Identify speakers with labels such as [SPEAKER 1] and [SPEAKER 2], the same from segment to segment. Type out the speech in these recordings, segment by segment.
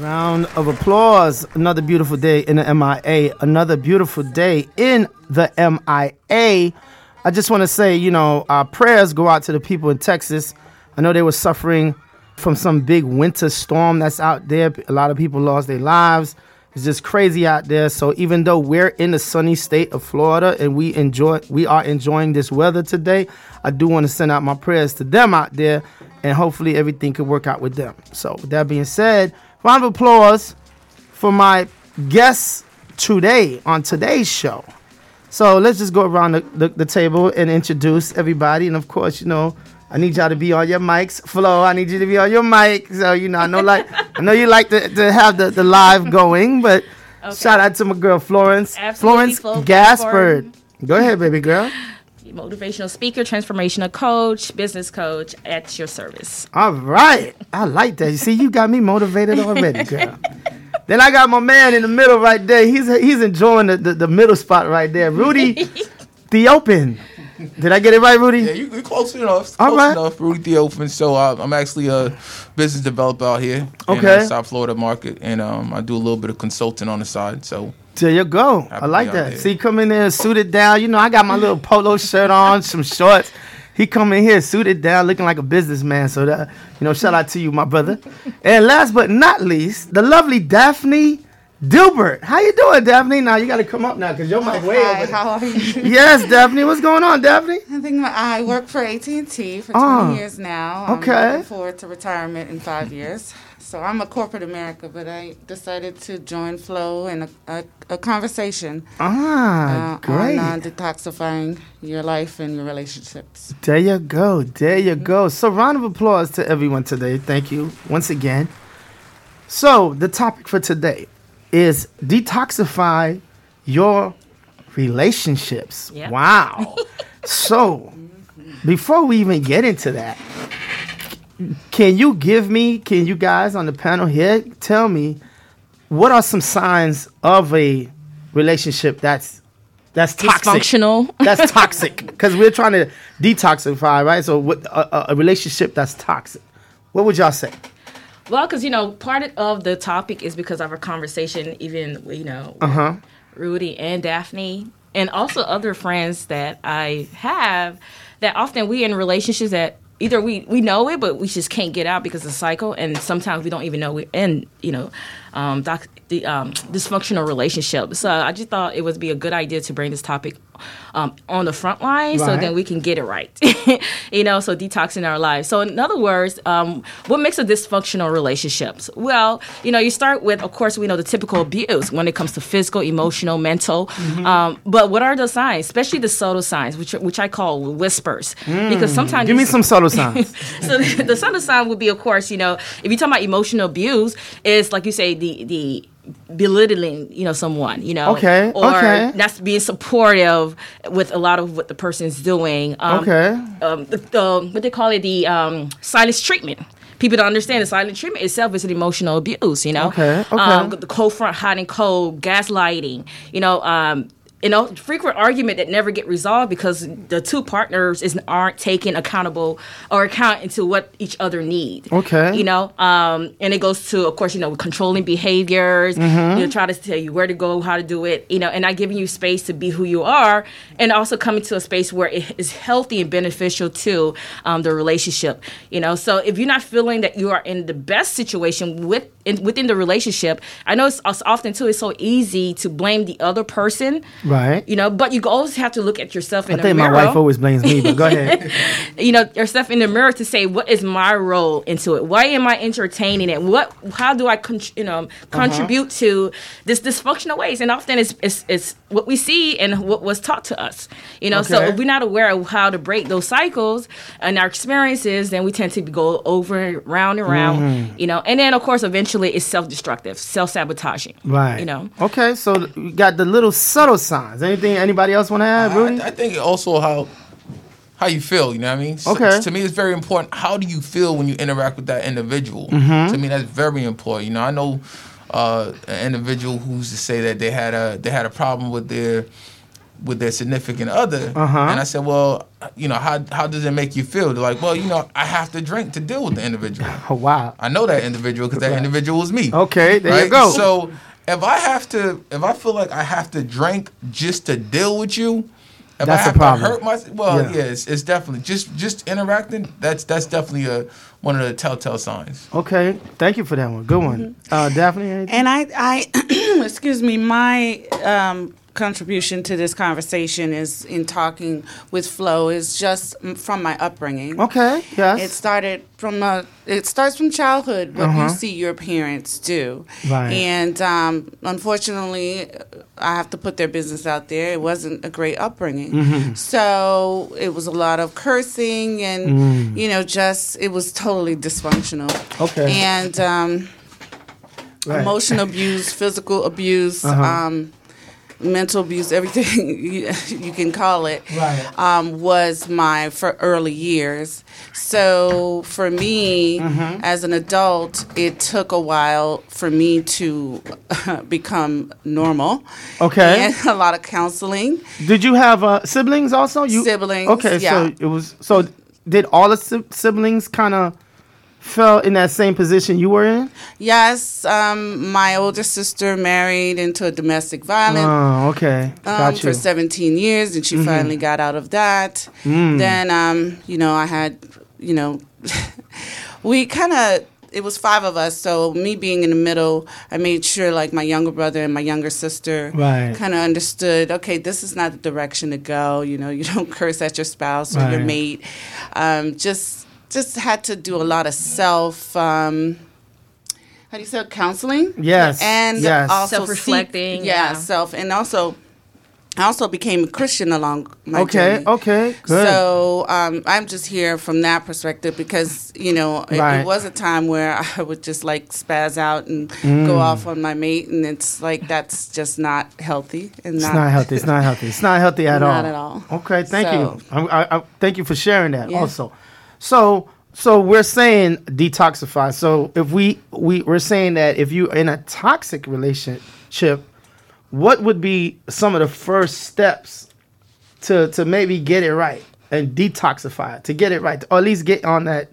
[SPEAKER 1] Round of applause. Another beautiful day in the MIA. Another beautiful day in the MIA. I just want to say, you know, our prayers go out to the people in Texas. I know they were suffering from some big winter storm that's out there. A lot of people lost their lives. It's just crazy out there. So even though we're in the sunny state of Florida and we enjoy we are enjoying this weather today, I do want to send out my prayers to them out there and hopefully everything could work out with them. So with that being said, round of applause for my guests today on today's show. So let's just go around the, the, the table and introduce everybody. And of course, you know, I need y'all to be on your mics. Flo, I need you to be on your mic. So, you know, I know like I know you like to, to have the, the live going, but okay. shout out to my girl Florence.
[SPEAKER 2] Absolutely,
[SPEAKER 1] Florence Gaspard. Go ahead, baby girl.
[SPEAKER 2] Motivational speaker, transformational coach, business coach at your service.
[SPEAKER 1] All right. I like that. You see, you got me motivated already, girl. then I got my man in the middle right there. He's he's enjoying the, the, the middle spot right there. Rudy the Open. Did I get it right, Rudy?
[SPEAKER 3] Yeah, you, are close enough. All close right. enough. Rudy Theophane. So uh, I'm actually a business developer out here okay. in the South Florida market, and um, I do a little bit of consulting on the side. So
[SPEAKER 1] there you go. I like that. See, come in there suited down. You know, I got my little polo shirt on, some shorts. He come in here suited down, looking like a businessman. So that you know, shout out to you, my brother. and last but not least, the lovely Daphne Dilbert, how you doing, Daphne? Now you got to come up now because you're my way
[SPEAKER 4] Hi, over. How are you?
[SPEAKER 1] yes, Daphne. What's going on, Daphne?
[SPEAKER 4] I think I work for AT and T for ah, 20 oh, years now.
[SPEAKER 1] Okay.
[SPEAKER 4] I'm looking forward to retirement in five years. So I'm a corporate America, but I decided to join Flo in a, a, a conversation.
[SPEAKER 1] Ah, uh, great.
[SPEAKER 4] On uh, detoxifying your life and your relationships.
[SPEAKER 1] There you go. There you go. So round of applause to everyone today. Thank you once again. So the topic for today is detoxify your relationships. Yep. Wow. so, before we even get into that, can you give me, can you guys on the panel here tell me what are some signs of a relationship that's that's toxic.
[SPEAKER 2] Dysfunctional.
[SPEAKER 1] That's toxic because we're trying to detoxify, right? So, what, a, a relationship that's toxic. What would y'all say?
[SPEAKER 2] Well, because you know, part of the topic is because of our conversation, even you know,
[SPEAKER 1] uh-huh.
[SPEAKER 2] Rudy and Daphne, and also other friends that I have. That often we in relationships that either we we know it, but we just can't get out because of the cycle, and sometimes we don't even know we're in. You know, um, doc, the um, dysfunctional relationship. So I just thought it would be a good idea to bring this topic um, on the front line right. so then we can get it right. you know, so detoxing our lives. So in other words, um, what makes a dysfunctional relationships? Well, you know, you start with, of course, we know the typical abuse when it comes to physical, emotional, mental. Mm-hmm. Um, but what are the signs, especially the subtle signs, which which I call whispers? Mm. Because sometimes
[SPEAKER 1] give me some subtle signs.
[SPEAKER 2] so the, the subtle sign would be, of course, you know, if you talk about emotional abuse, is like you say the the belittling, you know, someone, you know,
[SPEAKER 1] okay,
[SPEAKER 2] or
[SPEAKER 1] okay.
[SPEAKER 2] that's being supportive with a lot of what the person's doing.
[SPEAKER 1] Um, okay,
[SPEAKER 2] um, the, the, what they call it, the um, silence treatment. People don't understand the silent treatment itself is an emotional abuse. You know,
[SPEAKER 1] okay, okay.
[SPEAKER 2] Um, the cold front, hot and cold, gaslighting. You know, um, you know, frequent argument that never get resolved because the two partners is, aren't taking accountable or account into what each other need.
[SPEAKER 1] Okay.
[SPEAKER 2] You know, um, and it goes to, of course, you know, controlling behaviors.
[SPEAKER 1] Mm-hmm.
[SPEAKER 2] You know, try to tell you where to go, how to do it. You know, and not giving you space to be who you are, and also coming to a space where it is healthy and beneficial to um, the relationship. You know, so if you're not feeling that you are in the best situation with in, within the relationship, I know it's, it's often too. It's so easy to blame the other person.
[SPEAKER 1] Right Right.
[SPEAKER 2] You know, but you always have to look at yourself in
[SPEAKER 1] I
[SPEAKER 2] the
[SPEAKER 1] mirror. I think my wife always blames me, but go ahead.
[SPEAKER 2] you know, yourself in the mirror to say, what is my role into it? Why am I entertaining it? What, how do I, con- you know, uh-huh. contribute uh-huh. to this dysfunctional ways? And often it's, it's, it's, what we see and what was taught to us. You know, okay. so if we're not aware of how to break those cycles and our experiences, then we tend to go over round and round, mm-hmm. you know, and then of course, eventually it's self-destructive, self-sabotaging.
[SPEAKER 1] Right.
[SPEAKER 2] You know.
[SPEAKER 1] Okay, so we got the little subtle signs signs. Anything anybody else want to add, Rudy?
[SPEAKER 3] I, I, think also how how you feel. You know what I mean?
[SPEAKER 1] So, okay.
[SPEAKER 3] To me, it's very important. How do you feel when you interact with that individual?
[SPEAKER 1] Mm-hmm.
[SPEAKER 3] To me, that's very important. You know, I know uh, an individual who's to say that they had a they had a problem with their with their significant other. Uh-huh. And I said, well, you know, how how does it make you feel? They're like, well, you know, I have to drink to deal with the individual.
[SPEAKER 1] Oh, wow.
[SPEAKER 3] I know that individual because that individual is me.
[SPEAKER 1] Okay, there right? you go.
[SPEAKER 3] So if I have to, if I feel like I have to drink just to deal with you, if that's I have a problem. to hurt myself, well, yeah, yeah it's, it's, definitely just just interacting. That's that's definitely a one of the telltale signs.
[SPEAKER 1] Okay, thank you for that one. Good one, mm-hmm. uh, Daphne. Anything?
[SPEAKER 4] And I, I, excuse me, my um, contribution to this conversation is in talking with Flo is just from my upbringing.
[SPEAKER 1] Okay. Yes.
[SPEAKER 4] It started from a. It starts from childhood. What uh-huh. you see your parents do. Right. And um, unfortunately, I have to put their business out there. It wasn't a great upbringing. Mm-hmm. So it was a lot of cursing and mm. you know just it was totally dysfunctional.
[SPEAKER 1] Okay.
[SPEAKER 4] And. Um, Right. emotional abuse, physical abuse, uh-huh. um, mental abuse, everything you, you can call it,
[SPEAKER 1] right.
[SPEAKER 4] um, was my for early years. So for me, mm-hmm. as an adult, it took a while for me to become normal.
[SPEAKER 1] Okay,
[SPEAKER 4] and a lot of counseling.
[SPEAKER 1] Did you have uh, siblings also?
[SPEAKER 4] You siblings?
[SPEAKER 1] Okay,
[SPEAKER 4] yeah.
[SPEAKER 1] so it was so. Did all the siblings kind of fell in that same position you were in?
[SPEAKER 4] Yes, um, my older sister married into a domestic violence.
[SPEAKER 1] Oh, okay.
[SPEAKER 4] Um, for 17 years, and she mm-hmm. finally got out of that. Mm. Then, um, you know, I had, you know, we kind of it was five of us. So me being in the middle, I made sure like my younger brother and my younger sister
[SPEAKER 1] right.
[SPEAKER 4] kind of understood. Okay, this is not the direction to go. You know, you don't curse at your spouse or right. your mate. Um, just just had to do a lot of self. Um, how do you say counseling?
[SPEAKER 1] Yes,
[SPEAKER 4] and
[SPEAKER 1] yes.
[SPEAKER 4] also
[SPEAKER 2] self-reflecting.
[SPEAKER 4] Seek, yeah, yeah, self, and also I also became a Christian along my
[SPEAKER 1] okay,
[SPEAKER 4] journey.
[SPEAKER 1] Okay, good.
[SPEAKER 4] So um, I'm just here from that perspective because you know it, right. it, was a time where I would just like spaz out and mm. go off on my mate, and it's like that's just not healthy. And
[SPEAKER 1] it's
[SPEAKER 4] not,
[SPEAKER 1] not healthy. It's not healthy. It's not healthy at
[SPEAKER 4] not
[SPEAKER 1] all.
[SPEAKER 4] Not at all.
[SPEAKER 1] Okay, thank so, you. I, I, I, thank you for sharing that. Yeah. Also. So so we're saying detoxify. So if we we we're saying that if you're in a toxic relationship, what would be some of the first steps to to maybe get it right and detoxify it, to get it right, or at least get on that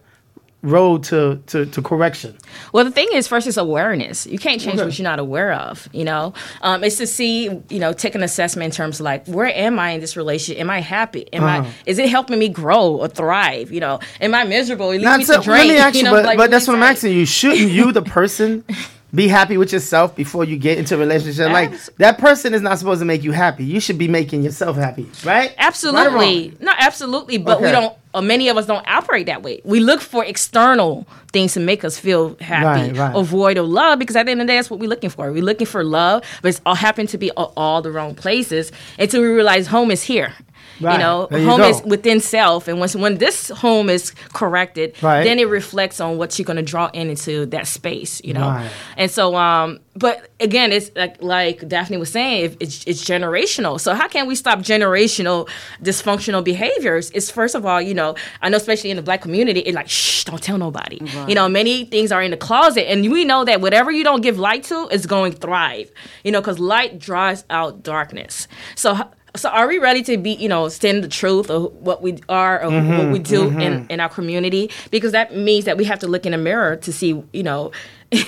[SPEAKER 1] road to, to, to correction?
[SPEAKER 2] Well, the thing is, first is awareness. You can't change okay. what you're not aware of. You know, um, it's to see, you know, take an assessment in terms of like, where am I in this relationship? Am I happy? Am uh-huh. I? Is it helping me grow or thrive? You know, am I miserable? It leaves me to, to drink. Let me
[SPEAKER 1] ask you,
[SPEAKER 2] know,
[SPEAKER 1] but,
[SPEAKER 2] like,
[SPEAKER 1] but that's what I'm asking you. Shouldn't you, the person? be happy with yourself before you get into a relationship. Like that person is not supposed to make you happy. You should be making yourself happy, right?
[SPEAKER 2] Absolutely. Right no, absolutely. But okay. we don't. Uh, many of us don't operate that way. We look for external things to make us feel happy, right, right. avoid of love, because at the end of the day, that's what we're looking for. We're looking for love, but it's all happen to be all, all the wrong places until we realize home is here. Right. You know, home is within self, and once when this home is corrected, right. then it reflects on what you're going to draw in into that space. You know, right. and so um, but again, it's like like Daphne was saying, it's, it's generational. So how can we stop generational dysfunctional behaviors? It's first of all, you know, I know especially in the black community, it's like shh, don't tell nobody. Right. You know, many things are in the closet, and we know that whatever you don't give light to is going to thrive. You know, because light drives out darkness. So so are we ready to be you know stand the truth of what we are of mm-hmm, what we do mm-hmm. in, in our community because that means that we have to look in the mirror to see you know i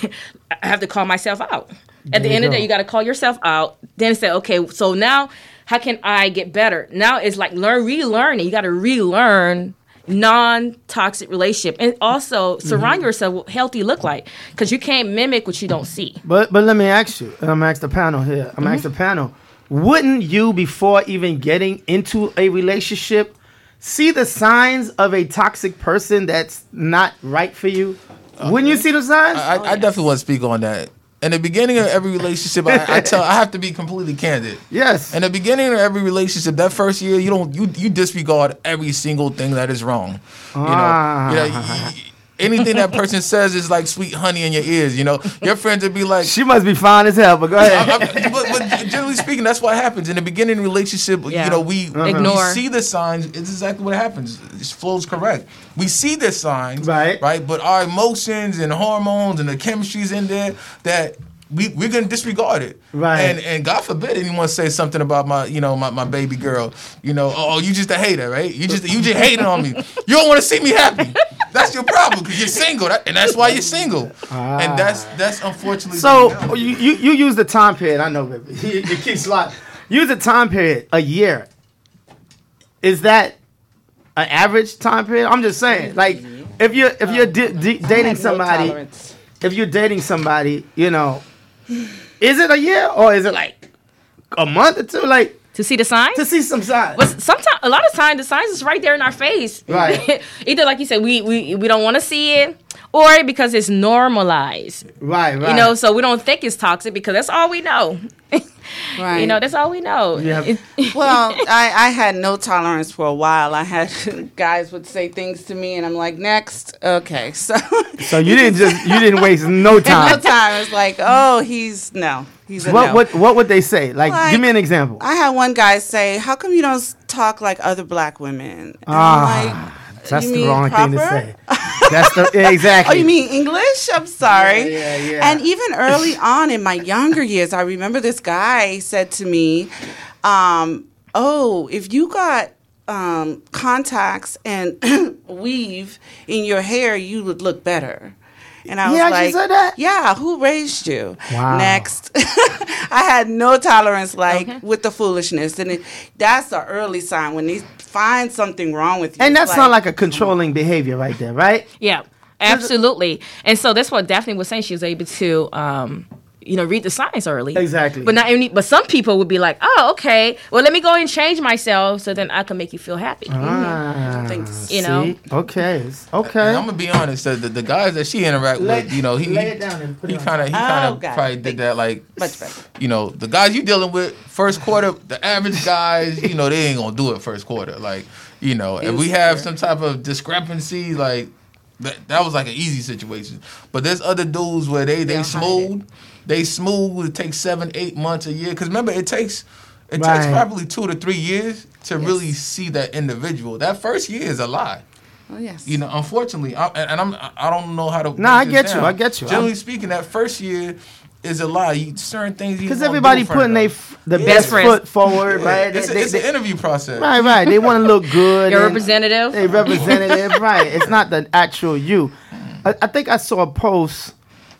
[SPEAKER 2] have to call myself out at the end go. of the day you got to call yourself out then say okay so now how can i get better now it's like learn relearning you got to relearn non-toxic relationship and also surround mm-hmm. yourself with healthy look like because you can't mimic what you don't see
[SPEAKER 1] but but let me ask you and i'm ask the panel here i'm mm-hmm. ask the panel wouldn't you, before even getting into a relationship, see the signs of a toxic person that's not right for you? Okay. Wouldn't you see the signs?
[SPEAKER 3] I, I, I definitely want to speak on that. In the beginning of every relationship, I, I, tell I have to be completely candid.
[SPEAKER 1] Yes.
[SPEAKER 3] In the beginning of every relationship, that first year, you don't you you disregard every single thing that is wrong. You know, ah. you know, you, anything that person says is like sweet honey in your ears. You know, your friends would be like,
[SPEAKER 1] "She must be fine as hell." But go ahead. I, I,
[SPEAKER 3] but, but, generally speaking, that's what happens in the beginning relationship. Yeah. You know, we uh-huh. ignore, we see the signs. It's exactly what happens. This Flo's correct. We see the signs,
[SPEAKER 1] right?
[SPEAKER 3] Right, but our emotions and hormones and the chemistry's in there that we we're gonna disregard it.
[SPEAKER 1] Right.
[SPEAKER 3] And and God forbid anyone say something about my you know my, my baby girl. You know, oh you just a hater, right? You just you just hating on me. You don't want to see me happy. That's your problem because you're single, that, and that's why you're single. Ah. And that's that's unfortunately.
[SPEAKER 1] So you, you you use the time period. I know, baby. It keeps like use the time period a year. Is that an average time period? I'm just saying, like if you're if you're di- di- dating somebody, no if you're dating somebody, you know is it a year or is it like a month or two? Like
[SPEAKER 2] to see the signs?
[SPEAKER 1] To see some signs.
[SPEAKER 2] But sometimes, a lot of times, the signs is right there in our face.
[SPEAKER 1] Right.
[SPEAKER 2] Either like you said, we we, we don't want to see it, or because it's normalized.
[SPEAKER 1] Right, right.
[SPEAKER 2] You know, so we don't think it's toxic because that's all we know. Right. You know, that's all we know.
[SPEAKER 4] Yeah. well, I, I had no tolerance for a while. I had guys would say things to me, and I'm like, next, okay. So,
[SPEAKER 1] so you didn't just you didn't waste no time.
[SPEAKER 4] no time. It's like, oh, he's no, he's
[SPEAKER 1] what
[SPEAKER 4] no.
[SPEAKER 1] what what would they say? Like, like, give me an example.
[SPEAKER 4] I had one guy say, "How come you don't talk like other black women?" And
[SPEAKER 1] ah. Like, that's the wrong proper? thing to say. That's the yeah, exactly.
[SPEAKER 4] oh, you mean English? I'm sorry. Yeah, yeah, yeah. And even early on in my younger years, I remember this guy said to me, um, "Oh, if you got um, contacts and weave in your hair, you would look better." And I was
[SPEAKER 1] yeah,
[SPEAKER 4] like,
[SPEAKER 1] said that?
[SPEAKER 4] "Yeah, who raised you?"
[SPEAKER 1] Wow.
[SPEAKER 4] Next, I had no tolerance, like okay. with the foolishness, and it, that's the early sign when they find something wrong with you.
[SPEAKER 1] And that's like, not like a controlling behavior, right there, right?
[SPEAKER 2] Yeah, absolutely. And so that's what Daphne was saying. She was able to. Um, you know, read the signs early.
[SPEAKER 1] Exactly.
[SPEAKER 2] But not any, but some people would be like, oh, okay, well, let me go and change myself so then I can make you feel happy.
[SPEAKER 1] Ah,
[SPEAKER 2] Thanks. You know.
[SPEAKER 1] Okay. Okay.
[SPEAKER 3] And I'm gonna be honest. The, the, the guys that she interact
[SPEAKER 1] lay,
[SPEAKER 3] with, you know, he
[SPEAKER 1] lay it down and put
[SPEAKER 3] he kind of he kind of oh, probably did that like much better. You know, the guys you dealing with first quarter, the average guys, you know, they ain't gonna do it first quarter. Like, you know, if we have some type of discrepancy, like that, that was like an easy situation. But there's other dudes where they they smooth they smooth. It takes seven, eight months, a year. Because remember, it takes it right. takes probably two to three years to yes. really see that individual. That first year is a lie.
[SPEAKER 4] Oh yes.
[SPEAKER 3] You know, unfortunately, I, and I'm I don't know how to.
[SPEAKER 1] No, nah, I get down. you. I get you.
[SPEAKER 3] Generally I'm, speaking, that first year is a lie. You, certain things
[SPEAKER 1] because everybody putting they f- the yeah. best foot forward, yeah. right?
[SPEAKER 3] It's, they, a, it's they, an interview process,
[SPEAKER 1] right? Right. They want to look good.
[SPEAKER 2] Your representative.
[SPEAKER 1] They representative, right? It's not the actual you. I, I think I saw a post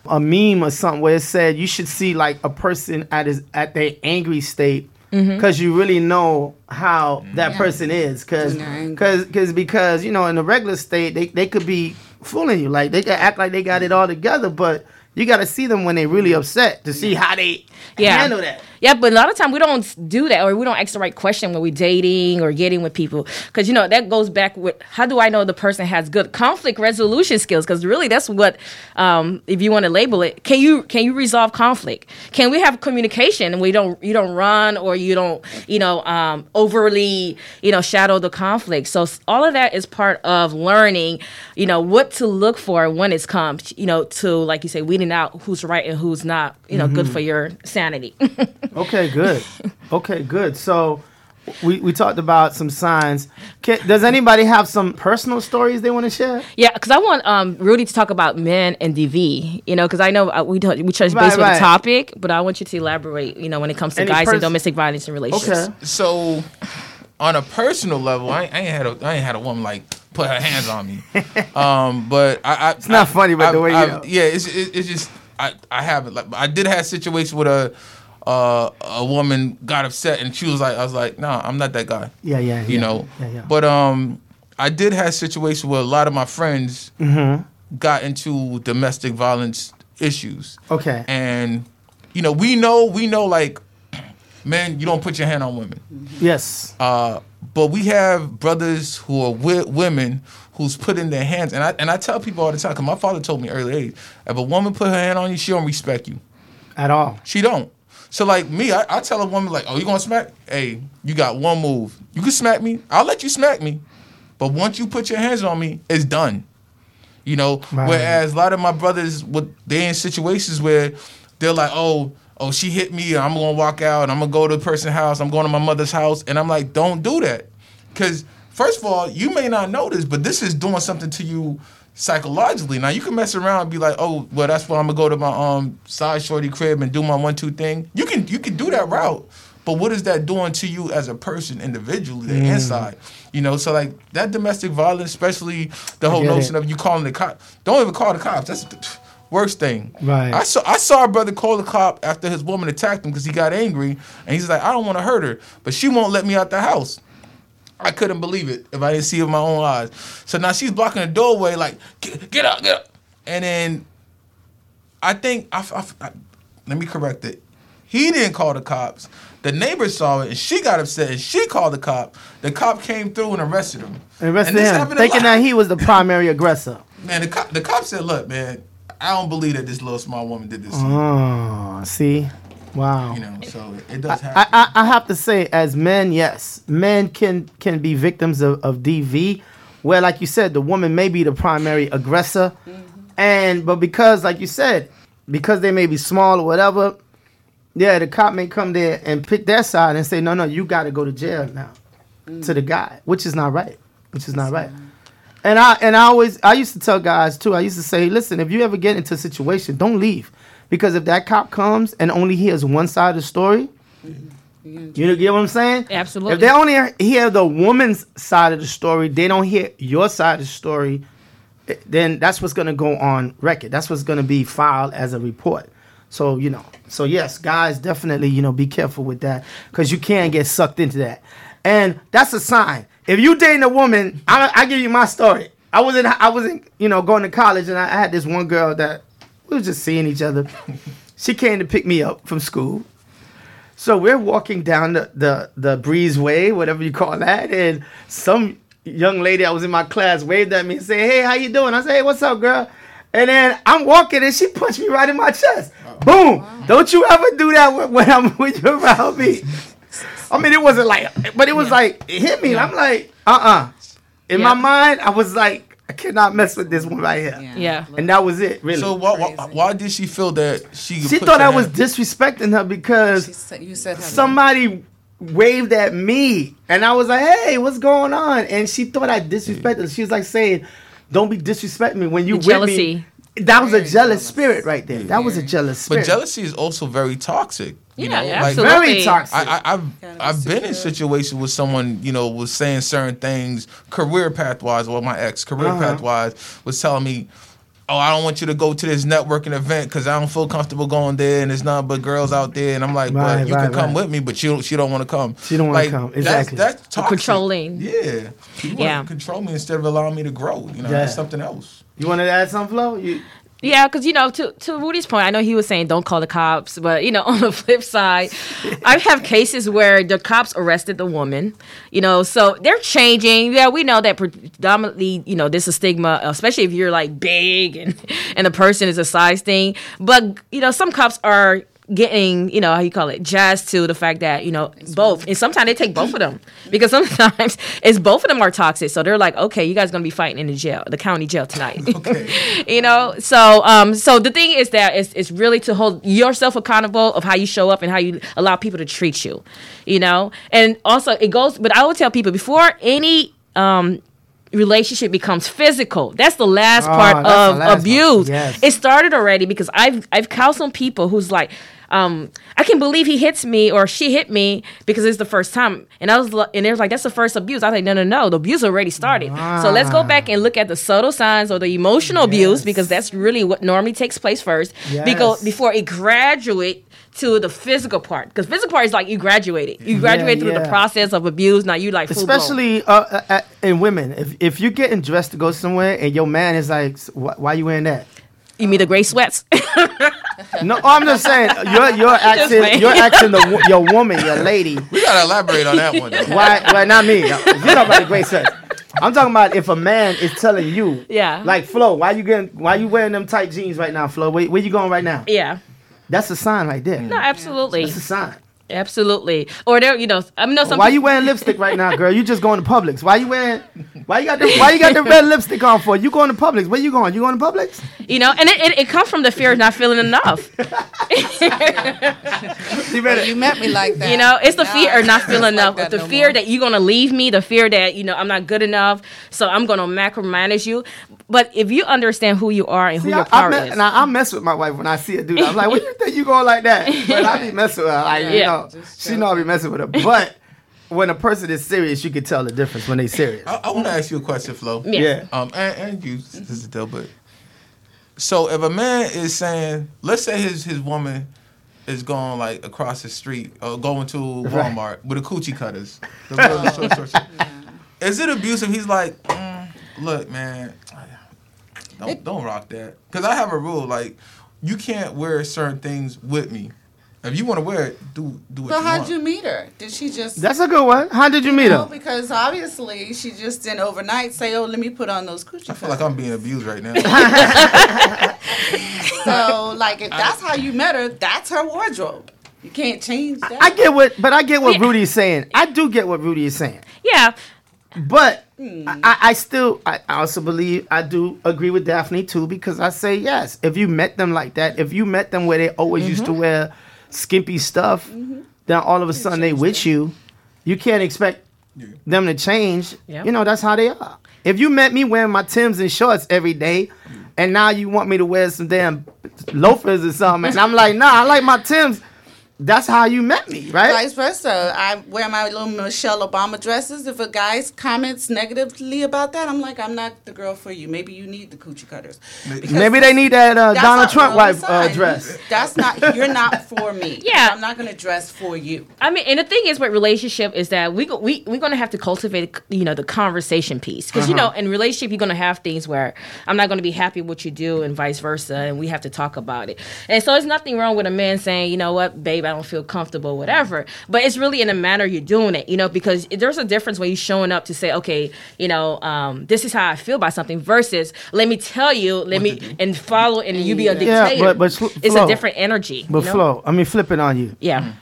[SPEAKER 1] a meme or something where it said you should see like a person at his at their angry state because mm-hmm. you really know how that yeah. person is because because because you know in the regular state they, they could be fooling you like they could act like they got it all together but you got to see them when they really mm-hmm. upset to see how they yeah. handle that
[SPEAKER 2] yeah, but a lot of time we don't do that, or we don't ask the right question when we're dating or getting with people, because you know that goes back with how do I know the person has good conflict resolution skills? Because really, that's what um, if you want to label it. Can you can you resolve conflict? Can we have communication and we don't you don't run or you don't you know um, overly you know shadow the conflict? So all of that is part of learning, you know, what to look for when it's comes, you know, to like you say, weeding out who's right and who's not, you know, mm-hmm. good for your sanity.
[SPEAKER 1] Okay, good. okay, good. So we, we talked about some signs. Can, does anybody have some personal stories they want to share?
[SPEAKER 2] Yeah, because I want um, Rudy to talk about men and DV. You know, because I know uh, we we touched base right, with right. the topic, but I want you to elaborate. You know, when it comes to Any guys pers- and domestic violence and relationships.
[SPEAKER 1] Okay.
[SPEAKER 3] So, on a personal level, I, I ain't had a I ain't had a woman like put her hands on me. um, but I, I
[SPEAKER 1] it's not
[SPEAKER 3] I,
[SPEAKER 1] funny, but
[SPEAKER 3] I,
[SPEAKER 1] the way you
[SPEAKER 3] yeah, it's it, it's just I I haven't like I did have situations with a uh, a woman got upset and she was like, I was like, nah, I'm not that guy.
[SPEAKER 1] Yeah, yeah,
[SPEAKER 3] you
[SPEAKER 1] yeah,
[SPEAKER 3] know.
[SPEAKER 1] Yeah, yeah.
[SPEAKER 3] But um, I did have situations where a lot of my friends
[SPEAKER 1] mm-hmm.
[SPEAKER 3] got into domestic violence issues.
[SPEAKER 1] Okay.
[SPEAKER 3] And you know, we know, we know, like, man, you don't put your hand on women.
[SPEAKER 1] Yes.
[SPEAKER 3] Uh, but we have brothers who are with women who's putting their hands, and I and I tell people all the time. Cause my father told me early age, if a woman put her hand on you, she don't respect you.
[SPEAKER 1] At all.
[SPEAKER 3] She don't. So like me, I, I tell a woman like, "Oh, you gonna smack? Hey, you got one move. You can smack me. I'll let you smack me, but once you put your hands on me, it's done." You know. Right. Whereas a lot of my brothers, would they in situations where they're like, "Oh, oh, she hit me. I'm gonna walk out. I'm gonna go to the person's house. I'm going to my mother's house," and I'm like, "Don't do that," because first of all, you may not know this, but this is doing something to you psychologically. Now you can mess around and be like, oh, well, that's why I'm gonna go to my um side shorty crib and do my one two thing. You can you can do that route, but what is that doing to you as a person individually, the mm. inside? You know, so like that domestic violence, especially the whole notion it. of you calling the cop. Don't even call the cops. That's the worst thing.
[SPEAKER 1] Right.
[SPEAKER 3] I saw I saw a brother call the cop after his woman attacked him because he got angry and he's like, I don't want to hurt her, but she won't let me out the house. I couldn't believe it if I didn't see it with my own eyes. So now she's blocking the doorway, like, get, get up, get up. And then I think, I, I, I, let me correct it. He didn't call the cops. The neighbor saw it and she got upset and she called the cop. The cop came through and arrested him.
[SPEAKER 1] And Arrested him, thinking that he was the primary aggressor.
[SPEAKER 3] Man, the cop, the cop said, look, man, I don't believe that this little small woman did this.
[SPEAKER 1] Oh, see? Wow.
[SPEAKER 3] You know, so it does happen.
[SPEAKER 1] I, I, I have to say, as men, yes, men can can be victims of, of DV, where, like you said, the woman may be the primary aggressor, mm-hmm. and but because, like you said, because they may be small or whatever, yeah, the cop may come there and pick their side and say, no, no, you got to go to jail now, mm-hmm. to the guy, which is not right, which is not right. And I and I always I used to tell guys too. I used to say, listen, if you ever get into a situation, don't leave. Because if that cop comes and only hears one side of the story, mm-hmm. you get what I'm saying?
[SPEAKER 2] Absolutely.
[SPEAKER 1] If they only hear the woman's side of the story, they don't hear your side of the story, then that's what's going to go on record. That's what's going to be filed as a report. So, you know, so yes, guys, definitely, you know, be careful with that because you can get sucked into that. And that's a sign. If you dating a woman, I, I give you my story. I was in, I was in, you know, going to college and I had this one girl that we were just seeing each other. she came to pick me up from school. So we're walking down the, the, the breezeway, whatever you call that, and some young lady I was in my class waved at me and said, Hey, how you doing? I said, Hey, what's up, girl? And then I'm walking and she punched me right in my chest. Oh, Boom! Wow. Don't you ever do that when I'm when you're around me. I mean, it wasn't like, but it was yeah. like it hit me. Yeah. I'm like, uh uh-uh. uh In yeah. my mind, I was like, I cannot mess with this one right here.
[SPEAKER 2] Yeah. yeah.
[SPEAKER 1] And that was it, really.
[SPEAKER 3] So why, why, why did she feel that she
[SPEAKER 1] She thought I was disrespecting her because said, you said somebody name. waved at me and I was like, "Hey, what's going on?" And she thought I disrespected. She was like saying, "Don't be disrespecting me when you with me." That was a jealous, jealous, spirit right there. That was a jealous spirit.
[SPEAKER 3] But jealousy is also very toxic.
[SPEAKER 2] You yeah, know, absolutely.
[SPEAKER 1] Like, very toxic.
[SPEAKER 3] I, have I've been in situations where someone you know was saying certain things career path wise. Well, my ex career uh-huh. path wise was telling me, "Oh, I don't want you to go to this networking event because I don't feel comfortable going there, and there's nothing but girls out there." And I'm like, right, "But you right, can come right. with me, but she she don't want to come.
[SPEAKER 1] She don't want like, to come. Exactly.
[SPEAKER 3] That's, that's toxic.
[SPEAKER 2] controlling.
[SPEAKER 3] Yeah. yeah. control me instead of allowing me to grow. You know, yeah. that's something else.
[SPEAKER 1] You wanted to add some Flo? You
[SPEAKER 2] yeah, because you know, to to Rudy's point, I know he was saying don't call the cops, but you know, on the flip side, I have cases where the cops arrested the woman. You know, so they're changing. Yeah, we know that predominantly, you know, this is stigma, especially if you're like big and and the person is a size thing. But you know, some cops are getting, you know, how you call it, jazz to the fact that, you know, it's both. And sometimes they take both of them because sometimes it's both of them are toxic. So they're like, okay, you guys gonna be fighting in the jail, the county jail tonight. Okay. you know, so um, so the thing is that it's it's really to hold yourself accountable of how you show up and how you allow people to treat you. You know, and also it goes. But I will tell people before any um relationship becomes physical. That's the last oh, part of last abuse. Yes. It started already because I've I've counseled people who's like, um, I can't believe he hits me or she hit me because it's the first time. And I was, and they was like, that's the first abuse. I was like, no, no, no, the abuse already started. So let's go back and look at the subtle signs or the emotional yes. abuse because that's really what normally takes place first. Yes. Because before it graduate to the physical part because physical part is like you graduated you graduate yeah, through yeah. the process of abuse now you like
[SPEAKER 1] especially uh, uh, uh, in women if, if you're getting dressed to go somewhere and your man is like why are you wearing that
[SPEAKER 2] you mean the gray sweats?
[SPEAKER 1] no, oh, I'm just saying you're you're acting you're acting the your woman, your lady.
[SPEAKER 3] We gotta elaborate on that one. Though.
[SPEAKER 1] Why? Why not me? You know about the gray sweats. I'm talking about if a man is telling you,
[SPEAKER 2] yeah,
[SPEAKER 1] like Flo, why you getting why you wearing them tight jeans right now, Flo? Where, where you going right now?
[SPEAKER 2] Yeah,
[SPEAKER 1] that's a sign right there.
[SPEAKER 2] No, absolutely.
[SPEAKER 1] That's a sign.
[SPEAKER 2] Absolutely. Or there, you know, I mean, no.
[SPEAKER 1] Some why you wearing lipstick right now, girl? You just going to Publix. Why you wearing? Why you got the Why you got the red lipstick on for? You going to Publix? Where you going? You going to Publix?
[SPEAKER 2] You know, and it, it, it comes from the fear of not feeling enough.
[SPEAKER 4] you, better, you met me like that.
[SPEAKER 2] You know, it's the now fear of not feeling enough. Like the no fear more. that you're gonna leave me. The fear that you know I'm not good enough. So I'm gonna macromanage you. But if you understand who you are and see, who your power I, I
[SPEAKER 1] is, now I mess with my wife when I see a dude. I'm like, "What do you think you going like that?" But I be messing with her. Like, yeah. you know, she know I be messing with her. But when a person is serious, you can tell the difference when they serious.
[SPEAKER 3] I, I want to ask you a question, Flo.
[SPEAKER 2] Yeah. yeah.
[SPEAKER 3] Um, and, and you, this is but so if a man is saying, let's say his his woman is going like across the street or going to Walmart right. with a coochie cutters. Is it abusive? He's like, mm, look, man, don't don't rock that. Because I have a rule like, you can't wear certain things with me. If you want to wear it, do do what
[SPEAKER 4] so
[SPEAKER 3] you
[SPEAKER 4] how'd
[SPEAKER 3] want.
[SPEAKER 4] you meet her? Did she just?
[SPEAKER 1] That's a good one. How did you, you meet know, her?
[SPEAKER 4] Because obviously she just didn't overnight say, "Oh, let me put on those coochie."
[SPEAKER 3] I feel like I'm being abused right now.
[SPEAKER 4] so, like, if that's how you met her, that's her wardrobe. You can't change that.
[SPEAKER 1] I get what, but I get what yeah. Rudy is saying. I do get what Rudy is saying.
[SPEAKER 2] Yeah.
[SPEAKER 1] But hmm. I, I, still, I also believe, I do agree with Daphne too, because I say yes. If you met them like that, if you met them where they always mm-hmm. used to mm-hmm. wear skimpy stuff, mm-hmm. then all of a sudden they with them. you, you can't expect yeah. them to change. Yeah. You know, that's how they are. If you met me wearing my Tims and shorts every day, and now you want me to wear some damn loafers or something, and I'm like, nah, I like my Tims that's how you met me, right?
[SPEAKER 4] Vice versa. I wear my little Michelle Obama dresses. If a guy comments negatively about that, I'm like, I'm not the girl for you. Maybe you need the coochie cutters.
[SPEAKER 1] Maybe they need that uh, Donald Trump wife uh, dress.
[SPEAKER 4] That's not. You're not for me.
[SPEAKER 2] Yeah,
[SPEAKER 4] I'm not going to dress for you.
[SPEAKER 2] I mean, and the thing is, with relationship is that we go, we we're going to have to cultivate, you know, the conversation piece because uh-huh. you know, in relationship, you're going to have things where I'm not going to be happy with what you do, and vice versa, and we have to talk about it. And so, there's nothing wrong with a man saying, you know what, babe I don't feel comfortable, whatever. But it's really in the manner you're doing it, you know, because there's a difference when you're showing up to say, okay, you know, um, this is how I feel about something versus let me tell you, let what me and follow and you be a dictator. Yeah, but, but Flo, it's a different energy.
[SPEAKER 1] But
[SPEAKER 2] you know?
[SPEAKER 1] Flo, I mean, flipping on you.
[SPEAKER 2] Yeah.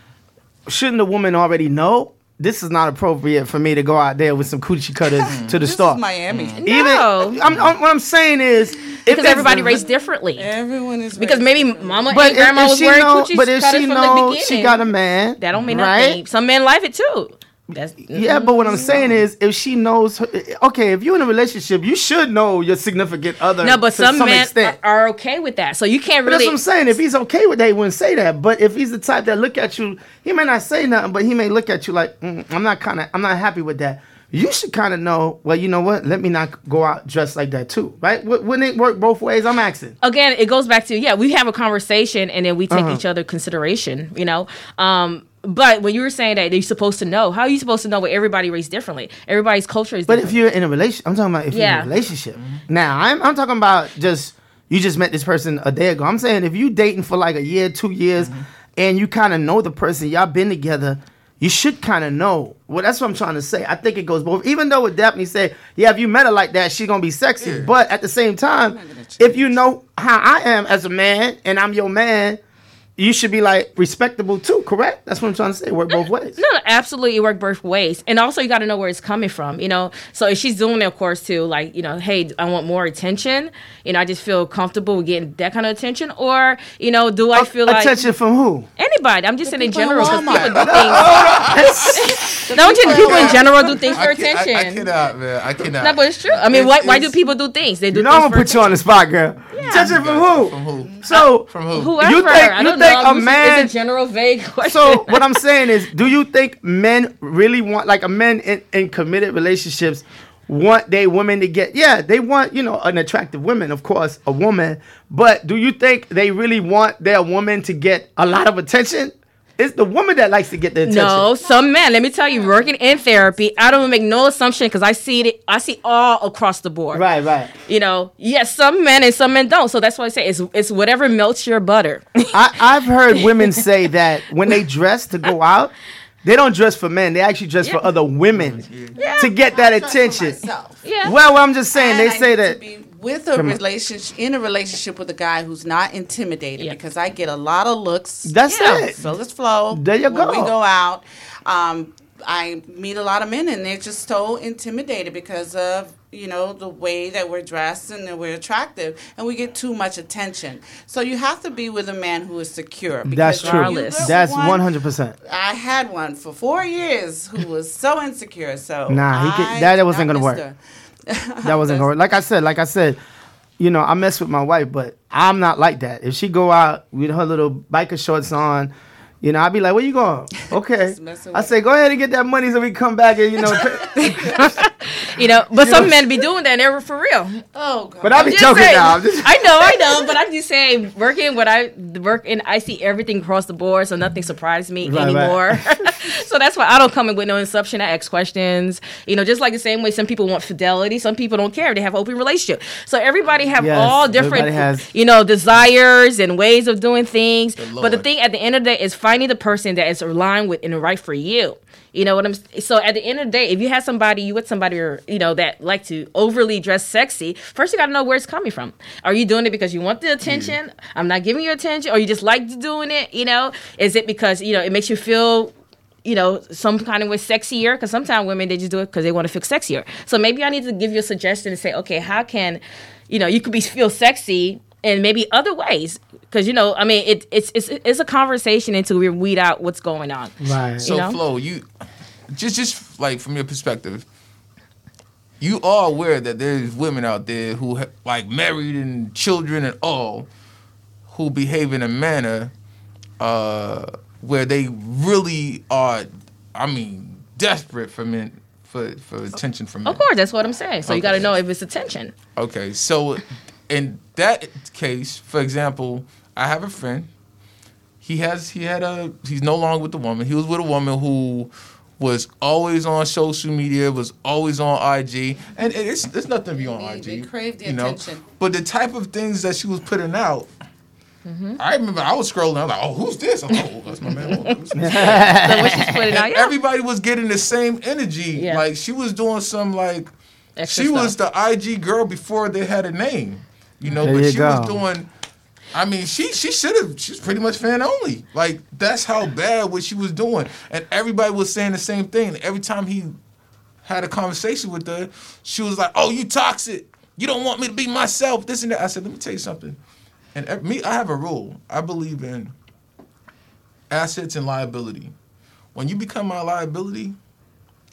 [SPEAKER 1] Shouldn't the woman already know this is not appropriate for me to go out there with some coochie cutters to the
[SPEAKER 4] this
[SPEAKER 1] store.
[SPEAKER 4] Miami.
[SPEAKER 2] Mm. Even, no.
[SPEAKER 1] I'm, I'm, what I'm saying is
[SPEAKER 2] because everybody raised differently.
[SPEAKER 4] Everyone is
[SPEAKER 2] because maybe mama but and grandma was wearing know, coochie
[SPEAKER 1] But if she knows she got a man,
[SPEAKER 2] that don't mean right? nothing. Some men like it too.
[SPEAKER 1] That's, yeah, but what I'm saying is, if she knows, her, okay, if you're in a relationship, you should know your significant other.
[SPEAKER 2] No, but some,
[SPEAKER 1] some
[SPEAKER 2] men
[SPEAKER 1] extent.
[SPEAKER 2] Are, are, okay with that, so you can't really.
[SPEAKER 1] But that's what I'm saying. If he's okay with that, he wouldn't say that. But if he's the type that look at you, he may not say nothing, but he may look at you like, mm, I'm not kind of, I'm not happy with that. You should kind of know. Well, you know what? Let me not go out dressed like that too, right? Wouldn't it work both ways? I'm asking.
[SPEAKER 2] Again, it goes back to yeah, we have a conversation and then we take uh-huh. each other consideration. You know. Um, but when you were saying that you're supposed to know, how are you supposed to know what everybody raised differently? Everybody's culture is.
[SPEAKER 1] But
[SPEAKER 2] different.
[SPEAKER 1] if you're in a relationship, I'm talking about if yeah. you're in a relationship. Mm-hmm. Now, I'm I'm talking about just you just met this person a day ago. I'm saying if you dating for like a year, two years, mm-hmm. and you kind of know the person, y'all been together. You should kind of know. Well, that's what I'm trying to say. I think it goes both. Even though with Daphne said, "Yeah, if you met her like that, she's gonna be sexy," yeah. but at the same time, if you know how I am as a man and I'm your man, you should be like respectable too, correct? That's what I'm trying to say. Work both ways.
[SPEAKER 2] No, no absolutely, work both ways. And also, you got to know where it's coming from. You know, so if she's doing it, of course, to like, you know, hey, I want more attention. You know, I just feel comfortable with getting that kind of attention. Or, you know, do I feel
[SPEAKER 1] like attention from who?
[SPEAKER 2] Anybody. I'm just saying in general because people do things. no, people in general do things for attention. I, I,
[SPEAKER 3] cannot, man. I cannot.
[SPEAKER 2] No, but it's true. I mean, it's, why, why do people do things? They do.
[SPEAKER 1] You know, I'm gonna put you on the spot, girl. Yeah. Attention from who?
[SPEAKER 3] From who?
[SPEAKER 1] So
[SPEAKER 3] from who?
[SPEAKER 2] Whoever. You think, you think a man? It's a general vague question.
[SPEAKER 1] So what I'm saying is, do you think men really want like a men in, in committed relationships? want their women to get yeah they want you know an attractive woman of course a woman but do you think they really want their woman to get a lot of attention it's the woman that likes to get the attention.
[SPEAKER 2] No, some men. Let me tell you, working in therapy, I don't make no assumption because I see it. I see all across the board.
[SPEAKER 1] Right, right.
[SPEAKER 2] You know, yes, some men and some men don't. So that's why I say it's it's whatever melts your butter.
[SPEAKER 1] I, I've heard women say that when they dress to go out, they don't dress for men. They actually dress yeah. for other women yeah. to get that attention. Yeah. Well, I'm just saying. And they I say that
[SPEAKER 4] with a relationship in a relationship with a guy who's not intimidated because I get a lot of looks.
[SPEAKER 1] That's it.
[SPEAKER 4] So let's flow.
[SPEAKER 1] There you go.
[SPEAKER 4] we go out. Um, I meet a lot of men and they're just so intimidated because of you know the way that we're dressed and that we're attractive and we get too much attention. So you have to be with a man who is secure.
[SPEAKER 1] That's true. That's one hundred percent.
[SPEAKER 4] I had one for four years who was so insecure. So
[SPEAKER 1] nah, he could, that wasn't gonna work. that wasn't going. Like I said, like I said, you know, I mess with my wife, but I'm not like that. If she go out with her little biker shorts on, you know, I'd be like, "Where you going?" Okay, I say, "Go ahead and get that money so we come back and you know."
[SPEAKER 2] you know, but you some know? men be doing that. And They're for real.
[SPEAKER 1] Oh, God. but I be joking
[SPEAKER 2] saying,
[SPEAKER 1] now.
[SPEAKER 2] I know, I know, but I'm just saying, working when I work and I see everything across the board, so nothing surprises me right, anymore. Right. so that's why I don't come in with no inception. I ask questions. You know, just like the same way some people want fidelity, some people don't care. They have open relationship. So everybody have yes, all different, has... you know, desires and ways of doing things. The but the thing at the end of the day is finding the person that is aligned with and right for you. You know what I'm so at the end of the day, if you have somebody you with somebody or you know that like to overly dress sexy, first you gotta know where it's coming from. Are you doing it because you want the attention? Mm. I'm not giving you attention, or you just like doing it, you know? Is it because, you know, it makes you feel you know, some kind of way sexier. Because sometimes women they just do it because they want to feel sexier. So maybe I need to give you a suggestion and say, okay, how can, you know, you could be feel sexy in maybe other ways because you know, I mean, it, it's it's it's a conversation until we weed out what's going on.
[SPEAKER 1] Right.
[SPEAKER 3] So,
[SPEAKER 2] you know?
[SPEAKER 3] Flo, you just just like from your perspective, you are aware that there's women out there who like married and children and all, who behave in a manner uh, where they really are. I mean, desperate for men for for attention from men.
[SPEAKER 2] Of course, that's what I'm saying. So okay. you got to know if it's attention.
[SPEAKER 3] Okay, so in that case, for example, I have a friend. He has he had a he's no longer with the woman. He was with a woman who was always on social media, was always on IG, and it's there's nothing to be on
[SPEAKER 4] they,
[SPEAKER 3] IG.
[SPEAKER 4] They crave the you attention.
[SPEAKER 3] But the type of things that she was putting out. Mm-hmm. I remember I was scrolling. I was like, "Oh, who's this?" I'm like, "Oh, that's my man." so what she's putting out, yeah. Everybody was getting the same energy. Yeah. Like she was doing some like Extra she stuff. was the IG girl before they had a name. You know, there but you she go. was doing I mean, she she should have. She's pretty much fan only. Like that's how bad what she was doing, and everybody was saying the same thing. Every time he had a conversation with her, she was like, "Oh, you toxic. You don't want me to be myself. This and that." I said, "Let me tell you something." And me, I have a rule. I believe in assets and liability. When you become my liability,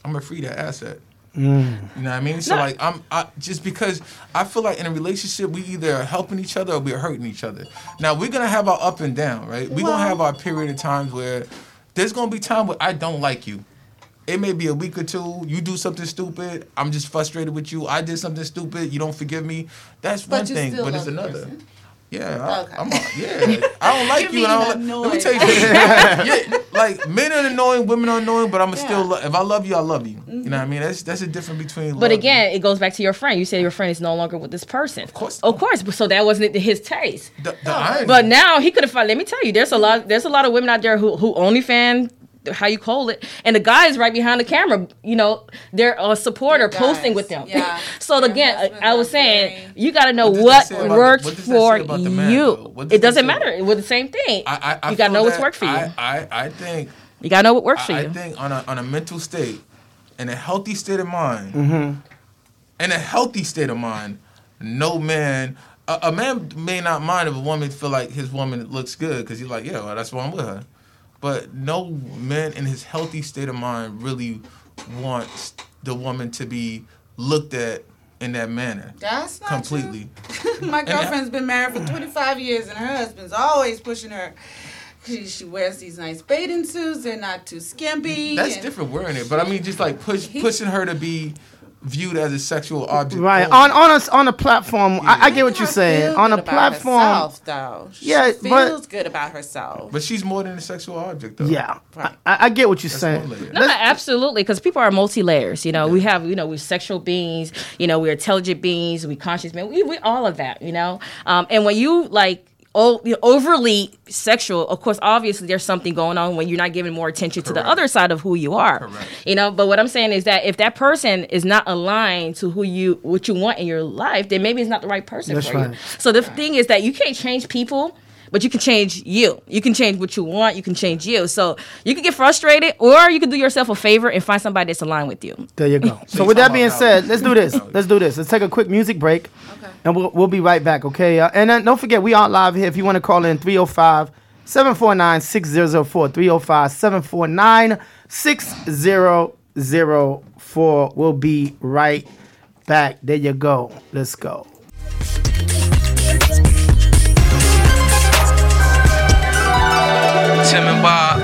[SPEAKER 3] I'm gonna free that asset. Mm. You know what I mean? So no. like I'm I, just because I feel like in a relationship we either are helping each other or we're hurting each other. Now we're gonna have our up and down, right? We're well, gonna have our period of times where there's gonna be time where I don't like you. It may be a week or two. You do something stupid. I'm just frustrated with you. I did something stupid. You don't forgive me. That's one thing, but it's another. Person. Yeah, okay. I, am yeah. I don't like you, and I don't. Let me tell you, yeah, like men are annoying, women are annoying, but I'm yeah. still. Lo- if I love you, I love you. Mm-hmm. You know what I mean? That's that's a difference between.
[SPEAKER 2] But again, it goes back to your friend. You said your friend is no longer with this person.
[SPEAKER 3] Of course,
[SPEAKER 2] of course. So that wasn't his taste. The, the but now he could have. Let me tell you, there's a lot. There's a lot of women out there who who only fan how you call it, and the guy is right behind the camera. You know, they're a supporter posting with them. Yeah. so Your again, I was saying very... you got to know what, what works what for you. It doesn't matter. With the same thing. I, I, I you got to know what's worked for you. I,
[SPEAKER 3] I, I think
[SPEAKER 2] you got to know what works for you. I
[SPEAKER 3] think on a on a mental state, in a healthy state of mind, mm-hmm. in a healthy state of mind, no man. A, a man may not mind if a woman feel like his woman looks good because he's like, yeah, well, that's why I'm with her. But no man in his healthy state of mind really wants the woman to be looked at in that manner.
[SPEAKER 4] That's not
[SPEAKER 3] completely.
[SPEAKER 4] My girlfriend's been married for 25 years, and her husband's always pushing her. She, she wears these nice bathing suits. They're not too skimpy.
[SPEAKER 3] That's different wearing it, but I mean, just like push pushing her to be viewed as a sexual object.
[SPEAKER 1] Right on on a on a platform. Yeah. I, I, get what you're saying. On a platform, herself,
[SPEAKER 4] though. She yeah, feels but, good about herself.
[SPEAKER 3] But she's more than a sexual object, though.
[SPEAKER 1] Yeah, right. I, I, get what you're That's saying.
[SPEAKER 2] No, no, absolutely, because people are multi layers. You know, yeah. we have you know we're sexual beings. You know, we're intelligent beings. We conscious men. We we all of that. You know, um, and when you like overly sexual of course obviously there's something going on when you're not giving more attention Correct. to the other side of who you are Correct. you know but what i'm saying is that if that person is not aligned to who you what you want in your life then maybe it's not the right person That's for right. you so the thing is that you can't change people but you can change you. You can change what you want. You can change you. So you can get frustrated, or you can do yourself a favor and find somebody that's aligned with you.
[SPEAKER 1] There you go. so with that being said, let's do this. Let's do this. Let's take a quick music break, okay. And we'll, we'll be right back, okay? Uh, and then don't forget, we are live here. If you want to call in, 305 749 6004. 305 749 6004. We'll be right back. There you go. Let's go.
[SPEAKER 5] Tim and Bob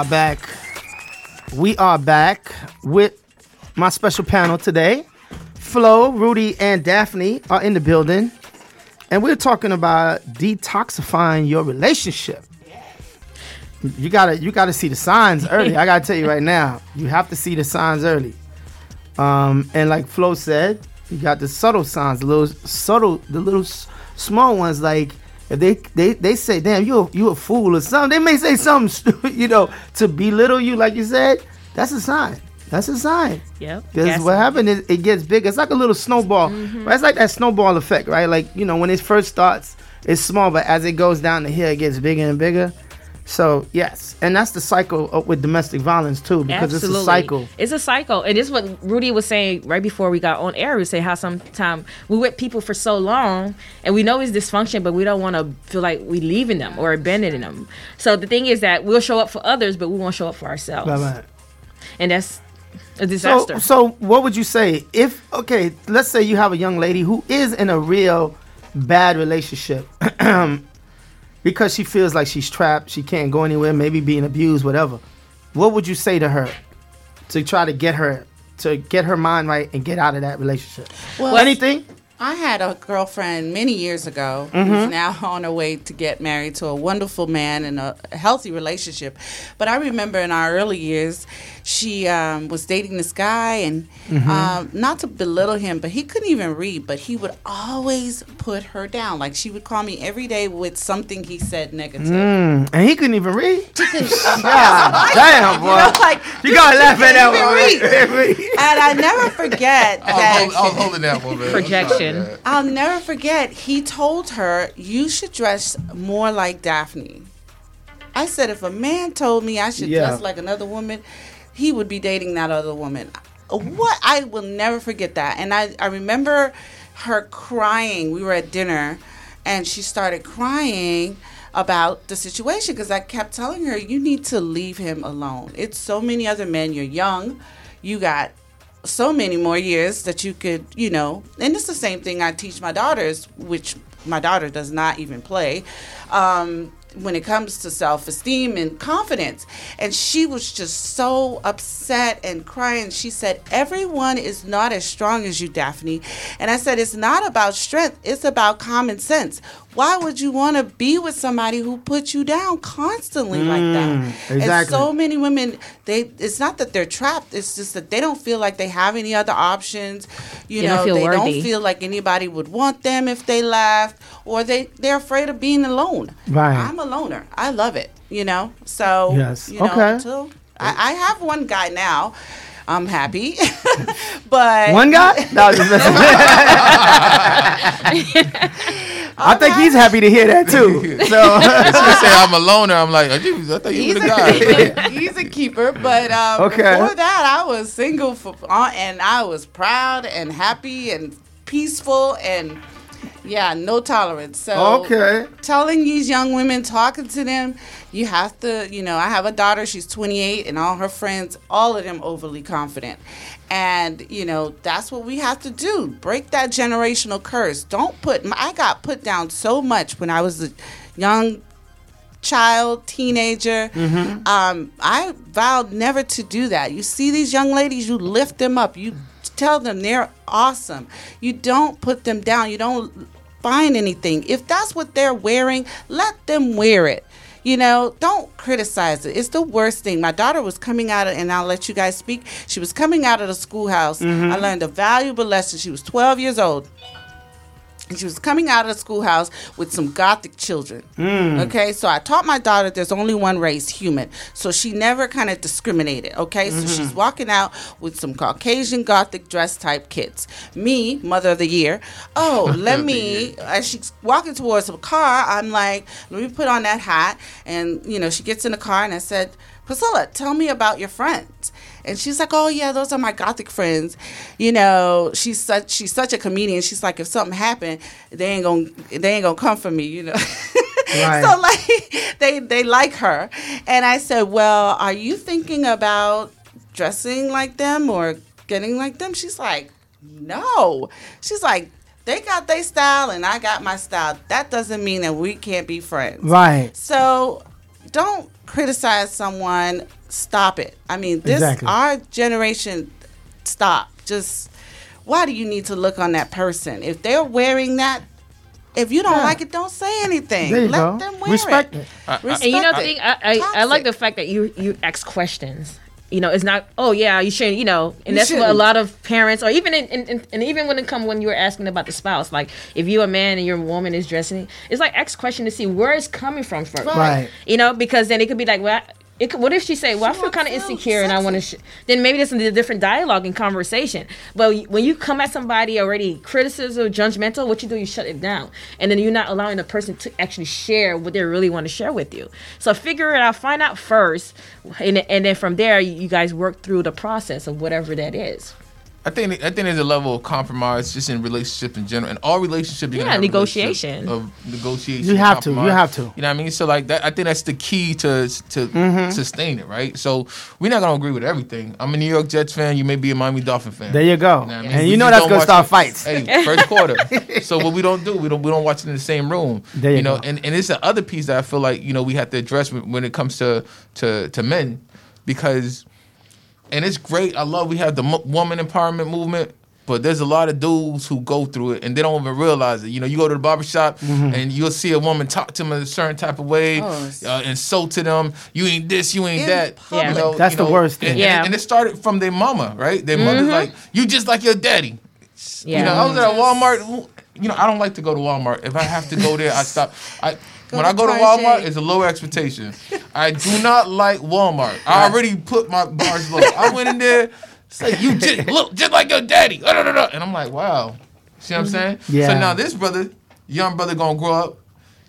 [SPEAKER 1] are back. We are back with my special panel today. Flo, Rudy, and Daphne are in the building. And we're talking about detoxifying your relationship. You gotta you gotta see the signs early. I gotta tell you right now, you have to see the signs early. Um, and like Flo said, you got the subtle signs, the little subtle, the little small ones. Like if they they, they say, "Damn, you a, you a fool" or something, they may say something, stupid, you know, to belittle you. Like you said, that's a sign. That's a sign.
[SPEAKER 2] Yep.
[SPEAKER 1] Because what happened is it gets bigger. It's like a little snowball. Mm-hmm. Right? It's like that snowball effect, right? Like you know, when it first starts, it's small, but as it goes down the hill, it gets bigger and bigger. So yes, and that's the cycle with domestic violence too, because
[SPEAKER 2] Absolutely.
[SPEAKER 1] it's a cycle.
[SPEAKER 2] It's a cycle. And this is what Rudy was saying right before we got on air. We say how sometimes we with people for so long and we know it's dysfunction, but we don't want to feel like we leaving them or abandoning them. So the thing is that we'll show up for others, but we won't show up for ourselves.
[SPEAKER 1] Right.
[SPEAKER 2] And that's a
[SPEAKER 1] So,
[SPEAKER 2] disaster.
[SPEAKER 1] so what would you say if okay, let's say you have a young lady who is in a real bad relationship, um, because she feels like she's trapped, she can't go anywhere, maybe being abused, whatever. What would you say to her to try to get her to get her mind right and get out of that relationship? Well, anything?
[SPEAKER 4] I had a girlfriend many years ago mm-hmm. who's now on her way to get married to a wonderful man in a healthy relationship. But I remember in our early years, she um, was dating this guy, and mm-hmm. um, not to belittle him, but he couldn't even read, but he would always put her down. Like she would call me every day with something he said negative.
[SPEAKER 1] Mm, and he couldn't even read? yeah, damn, boy. You, know, like, you gotta laugh at that one.
[SPEAKER 4] and I never forget
[SPEAKER 3] that. I was, I was holding that one,
[SPEAKER 2] man. Projection.
[SPEAKER 4] I'll never forget, he told her, you should dress more like Daphne. I said, if a man told me I should yeah. dress like another woman, he would be dating that other woman. What? I will never forget that. And I, I remember her crying. We were at dinner and she started crying about the situation because I kept telling her, you need to leave him alone. It's so many other men. You're young. You got so many more years that you could, you know, and it's the same thing I teach my daughters, which my daughter does not even play. Um, when it comes to self esteem and confidence. And she was just so upset and crying. She said, Everyone is not as strong as you, Daphne. And I said, It's not about strength, it's about common sense. Why would you want to be with somebody who puts you down constantly mm, like that? Exactly. And so many women, they it's not that they're trapped, it's just that they don't feel like they have any other options. You they know, don't they worthy. don't feel like anybody would want them if they left or they they're afraid of being alone.
[SPEAKER 1] Right.
[SPEAKER 4] I'm a loner. I love it. You know. So
[SPEAKER 1] yes.
[SPEAKER 4] You know,
[SPEAKER 1] okay.
[SPEAKER 4] Until I, I have one guy now. I'm happy, but
[SPEAKER 1] one guy. No, I think he's happy to hear that too. So
[SPEAKER 3] she say I'm a loner. I'm like, I thought you were the
[SPEAKER 4] guy. he's a keeper, but um, okay. before that, I was single for, uh, and I was proud and happy and peaceful and yeah, no tolerance. So
[SPEAKER 1] okay,
[SPEAKER 4] telling these young women, talking to them, you have to, you know, I have a daughter. She's 28, and all her friends, all of them overly confident, and you know that's what we have to do. Break that generational curse. Don't put. I got put down so much when I was a young child, teenager. Mm-hmm. Um, I vowed never to do that. You see these young ladies, you lift them up. You tell them they're awesome. You don't put them down. You don't find anything. If that's what they're wearing, let them wear it. You know, don't criticize it. It's the worst thing. My daughter was coming out of, and I'll let you guys speak. She was coming out of the schoolhouse. Mm-hmm. I learned a valuable lesson. She was 12 years old she was coming out of the schoolhouse with some gothic children. Mm. Okay, so I taught my daughter there's only one race, human. So she never kind of discriminated. Okay, mm-hmm. so she's walking out with some Caucasian gothic dress type kids. Me, mother of the year. Oh, let me. As she's walking towards the car, I'm like, let me put on that hat. And you know, she gets in the car, and I said, Priscilla, tell me about your friends. And she's like, "Oh yeah, those are my gothic friends." You know, she's such she's such a comedian. She's like, if something happened, they ain't gonna they ain't gonna come for me. You know. Right. so like they they like her, and I said, "Well, are you thinking about dressing like them or getting like them?" She's like, "No." She's like, they got their style and I got my style. That doesn't mean that we can't be friends.
[SPEAKER 1] Right.
[SPEAKER 4] So don't criticize someone stop it. I mean, this exactly. our generation. Stop. Just why do you need to look on that person if they're wearing that? If you don't yeah. like it, don't say anything. Let go. them wear
[SPEAKER 1] Respect
[SPEAKER 2] it. it. Uh, uh, Respect and you know, it. I, I, I like the fact that you you ask questions you know, it's not. Oh yeah, you shouldn't. You know, and you that's shouldn't. what a lot of parents, or even in, in, in, and even when it come when you were asking about the spouse, like if you're a man and your woman is dressing, it's like X question to see where it's coming from first.
[SPEAKER 1] Right.
[SPEAKER 2] You know, because then it could be like, well, it could, what if she say, "Well, she I feel kind of insecure and I want to," sh-. then maybe there's a different dialogue and conversation. But when you come at somebody already criticism, judgmental, what you do, you shut it down, and then you're not allowing the person to actually share what they really want to share with you. So figure it out, find out first, and and then from there you guys work through the process of whatever that is.
[SPEAKER 3] I think I think there's a level of compromise just in relationships in general, and all relationships.
[SPEAKER 2] Yeah, negotiation
[SPEAKER 3] of negotiation.
[SPEAKER 1] You have to. You have to.
[SPEAKER 3] You know what I mean? So like that, I think that's the key to to mm-hmm. sustain it, right? So we're not gonna agree with everything. I'm a New York Jets fan. You may be a Miami Dolphin fan.
[SPEAKER 1] There you go. You know I mean? And we you know that's gonna start it. fights.
[SPEAKER 3] Hey, first quarter. so what we don't do, we don't we don't watch it in the same room.
[SPEAKER 1] There you,
[SPEAKER 3] you know,
[SPEAKER 1] go.
[SPEAKER 3] and and it's the other piece that I feel like you know we have to address when it comes to to to men because and it's great. I love we have the woman empowerment movement, but there's a lot of dudes who go through it and they don't even realize it. You know, you go to the barbershop mm-hmm. and you'll see a woman talk to them in a certain type of way, oh, uh, insult to them. You ain't this, you ain't that.
[SPEAKER 1] Yeah,
[SPEAKER 3] you know,
[SPEAKER 1] that's
[SPEAKER 3] you
[SPEAKER 1] know,
[SPEAKER 3] the
[SPEAKER 1] worst thing.
[SPEAKER 3] And,
[SPEAKER 2] yeah.
[SPEAKER 3] and, it started from their mama, right? Their mm-hmm. mother's like, you just like your daddy.
[SPEAKER 2] Yeah.
[SPEAKER 3] You know, I was at Walmart. You know, I don't like to go to Walmart. If I have to go there, I stop. I Go when I go to Walmart, it's a low expectation. I do not like Walmart. I already put my bars low. I went in there, say you just look just like your daddy, and I'm like, wow. See what I'm saying?
[SPEAKER 1] Yeah.
[SPEAKER 3] So now this brother, young brother, gonna grow up,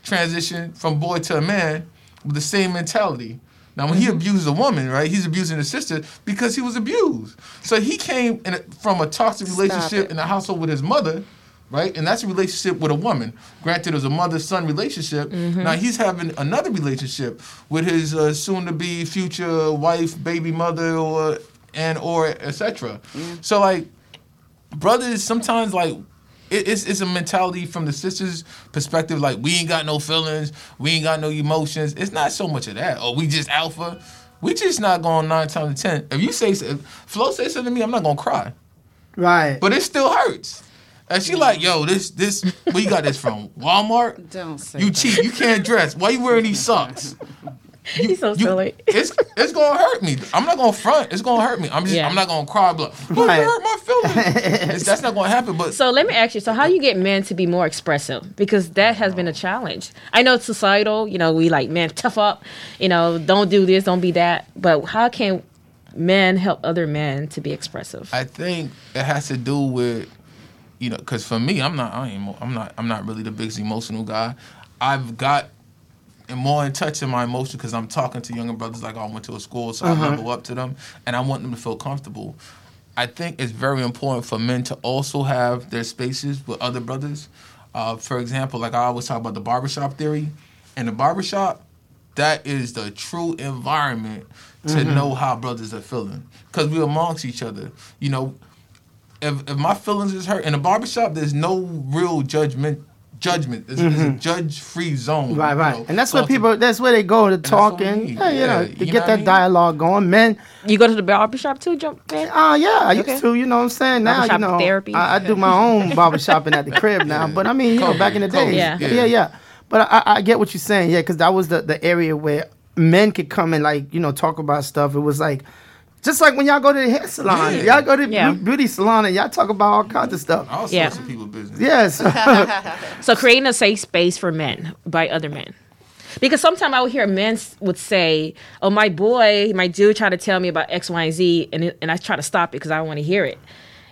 [SPEAKER 3] transition from boy to a man with the same mentality. Now, when he mm-hmm. abuses a woman, right, he's abusing his sister because he was abused. So he came a, from a toxic relationship in a household with his mother right? And that's a relationship with a woman. Granted, it was a mother-son relationship. Mm-hmm. Now he's having another relationship with his uh, soon-to-be future wife, baby mother, or and or etc. Mm. So like, brothers sometimes like. it's, it's a mentality from the sisters' perspective, like we ain't got no feelings, we ain't got no emotions. It's not so much of that. Oh, we just alpha. We just not going nine times ten. If you say, if Flo say something to me, I'm not gonna cry.
[SPEAKER 1] Right.
[SPEAKER 3] But it still hurts. And she like, yo, this this where you got this from? Walmart?
[SPEAKER 4] Don't say
[SPEAKER 3] You
[SPEAKER 4] that.
[SPEAKER 3] cheap. You can't dress. Why you wearing these socks?
[SPEAKER 2] You, He's so you, silly.
[SPEAKER 3] It's it's gonna hurt me. I'm not gonna front. It's gonna hurt me. I'm just yeah. I'm not gonna cry. But right. hurt my feelings. that's not gonna happen. But
[SPEAKER 2] so let me ask you. So how you get men to be more expressive? Because that has been a challenge. I know it's societal. You know, we like men tough up. You know, don't do this, don't be that. But how can men help other men to be expressive?
[SPEAKER 3] I think it has to do with you know, because for me, I'm not, I ain't, I'm not, I'm not really the biggest emotional guy. I've got more in touch in my emotion because I'm talking to younger brothers like I went to a school, so uh-huh. I level up to them, and I want them to feel comfortable. I think it's very important for men to also have their spaces with other brothers. Uh, for example, like I always talk about the barbershop theory. In the barbershop, that is the true environment to mm-hmm. know how brothers are feeling because we're amongst each other. You know, if, if my feelings is hurt in a barbershop, there's no real judgment. Judgment. It's, mm-hmm. it's a mm-hmm. judge-free zone.
[SPEAKER 1] Right, right. Know, and that's where people. That's where they go to talk and, yeah, you know, to get that I mean? dialogue going. Men.
[SPEAKER 2] You go to the barbershop too, jump?
[SPEAKER 1] Oh uh, yeah, I okay. used to. You know what I'm saying? Now barbershop you know, therapy. I, I, do my own barbershopping at the crib now. But I mean, you know, back in the day, yeah, yeah, yeah. But I, I get what you're saying, yeah, because that was the the area where men could come and like you know talk about stuff. It was like just like when y'all go to the hair salon, yeah. y'all go to yeah. beauty salon and y'all talk about all kinds of stuff.
[SPEAKER 3] All sorts yeah. of people business.
[SPEAKER 1] Yes.
[SPEAKER 2] so creating a safe space for men by other men. Because sometimes I would hear men would say, "Oh, my boy, my dude, try to tell me about X, Y, and Z," and it, and I try to stop it because I don't want to hear it,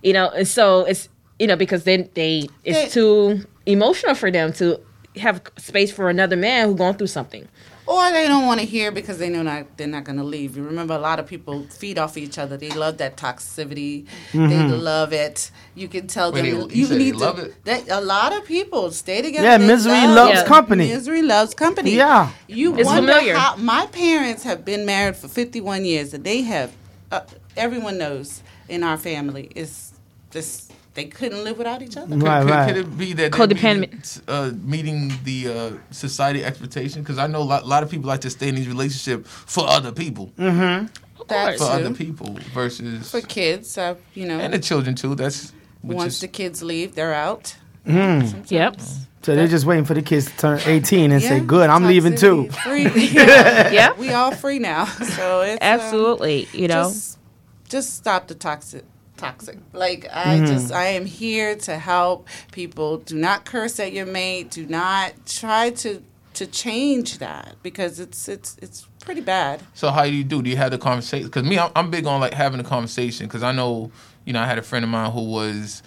[SPEAKER 2] you know. And so it's you know because then they it's too emotional for them to have space for another man who's going through something
[SPEAKER 4] or they don't want to hear because they know not they're not going to leave. You remember, a lot of people feed off each other. They love that toxicity. Mm-hmm. They love it. You can tell
[SPEAKER 3] Wait,
[SPEAKER 4] them.
[SPEAKER 3] They, you, you need to. Love it?
[SPEAKER 4] They, a lot of people stay together.
[SPEAKER 1] Yeah, misery love, loves yeah. company.
[SPEAKER 4] Misery loves company.
[SPEAKER 1] Yeah,
[SPEAKER 4] you
[SPEAKER 2] it's
[SPEAKER 4] wonder
[SPEAKER 2] familiar.
[SPEAKER 4] how my parents have been married for fifty one years, and they have. Uh, everyone knows in our family is this they couldn't live without each other.
[SPEAKER 1] Right,
[SPEAKER 3] could,
[SPEAKER 1] right.
[SPEAKER 3] could it be that codependent uh, meeting the uh, society expectation? Because I know a lot, a lot, of people like to stay in these relationships for other people.
[SPEAKER 1] Mm-hmm.
[SPEAKER 4] That
[SPEAKER 3] for too. other people versus
[SPEAKER 4] for kids, uh, you know,
[SPEAKER 3] and the children too. That's
[SPEAKER 4] once is, the kids leave, they're out.
[SPEAKER 1] Mm.
[SPEAKER 2] Yep.
[SPEAKER 1] So they're just waiting for the kids to turn 18 and yeah, say, "Good, I'm leaving too."
[SPEAKER 4] Free. yeah. yeah, we all free now. So it's
[SPEAKER 2] um, absolutely, um, you know,
[SPEAKER 4] just, just stop the toxic toxic. Like I mm-hmm. just I am here to help people. Do not curse at your mate. Do not try to to change that because it's it's it's pretty bad.
[SPEAKER 3] So how do you do? Do you have the conversation? Because me, I'm, I'm big on like having a conversation because I know you know I had a friend of mine who was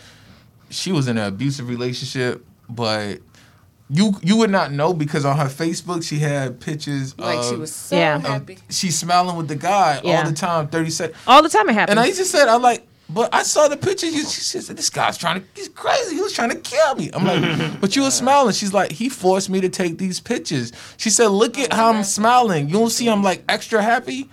[SPEAKER 3] she was in an abusive relationship, but you you would not know because on her Facebook she had pictures
[SPEAKER 4] like
[SPEAKER 3] of,
[SPEAKER 4] she was so yeah. happy.
[SPEAKER 3] She's smiling with the guy yeah. all the time, thirty seconds.
[SPEAKER 2] All the time it happens.
[SPEAKER 3] And I just said I like But I saw the picture. She said, "This guy's trying to. He's crazy. He was trying to kill me." I'm like, "But you were smiling." She's like, "He forced me to take these pictures." She said, "Look at how I'm smiling. You don't see I'm like extra happy."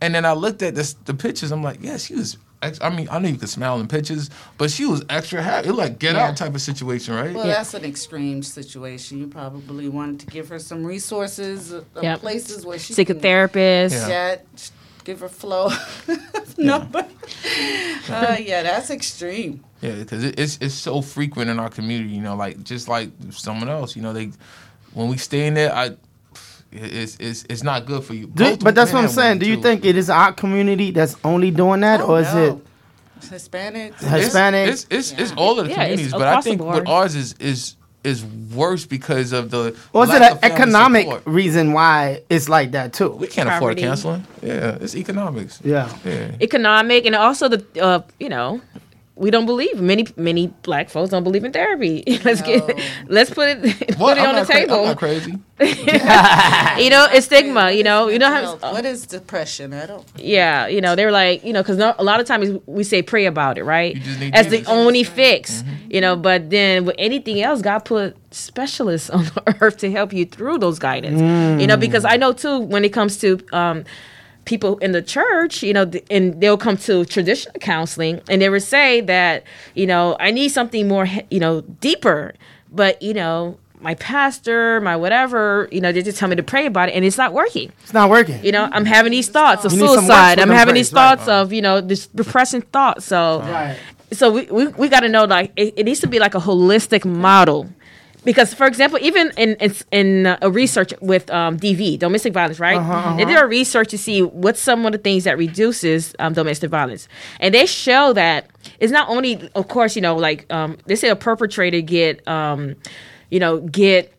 [SPEAKER 3] And then I looked at this, the pictures. I'm like, "Yeah, she was I mean, I know you could smile in pictures, but she was extra happy. It was like get yeah. out type of situation, right?
[SPEAKER 4] Well, yeah. that's an extreme situation. You probably wanted to give her some resources, uh, yep. places where she
[SPEAKER 2] seek a therapist.
[SPEAKER 4] Yeah. give her Flo number. uh, yeah, that's extreme.
[SPEAKER 3] Yeah, because it, it's it's so frequent in our community. You know, like just like someone else. You know, they when we stay in there, I it's it's it's not good for you.
[SPEAKER 5] Do, but that's what I'm saying. Do you too. think it is our community that's only doing that, oh, or is no. it
[SPEAKER 4] Hispanic?
[SPEAKER 5] Hispanic.
[SPEAKER 3] It's it's, it's, yeah. it's all of the yeah, communities, but I think what ours is is is worse because of the.
[SPEAKER 5] Or is it an economic support. reason why it's like that too?
[SPEAKER 3] We can't afford canceling. Yeah, it's economics.
[SPEAKER 5] Yeah,
[SPEAKER 3] yeah.
[SPEAKER 2] Economic and also the uh, you know we don't believe many many black folks don't believe in therapy. let's no. get let's put it put
[SPEAKER 3] what?
[SPEAKER 2] it I'm on the table.
[SPEAKER 3] Cra- I'm not crazy.
[SPEAKER 2] you know, it's stigma. You know, you know
[SPEAKER 4] how what is depression? I don't.
[SPEAKER 2] Yeah, you know, they're like you know because no, a lot of times we say pray about it, right? As the only fix. Mm-hmm. You know, but then with anything else, God put specialists on the earth to help you through those guidance. Mm. You know, because I know too when it comes to. Um, people in the church, you know, and they'll come to traditional counseling and they would say that, you know, I need something more, you know, deeper. But, you know, my pastor, my whatever, you know, they just tell me to pray about it and it's not working.
[SPEAKER 5] It's not working.
[SPEAKER 2] You know, I'm having these thoughts of suicide. I'm having these thoughts right. of, you know, this depressing thoughts. So, right. so we, we, we got to know like it, it needs to be like a holistic model because for example even in in, in uh, a research with um, dv domestic violence right uh-huh, uh-huh. they did a research to see what's some of the things that reduces um, domestic violence and they show that it's not only of course you know like um, they say a perpetrator get um, you know get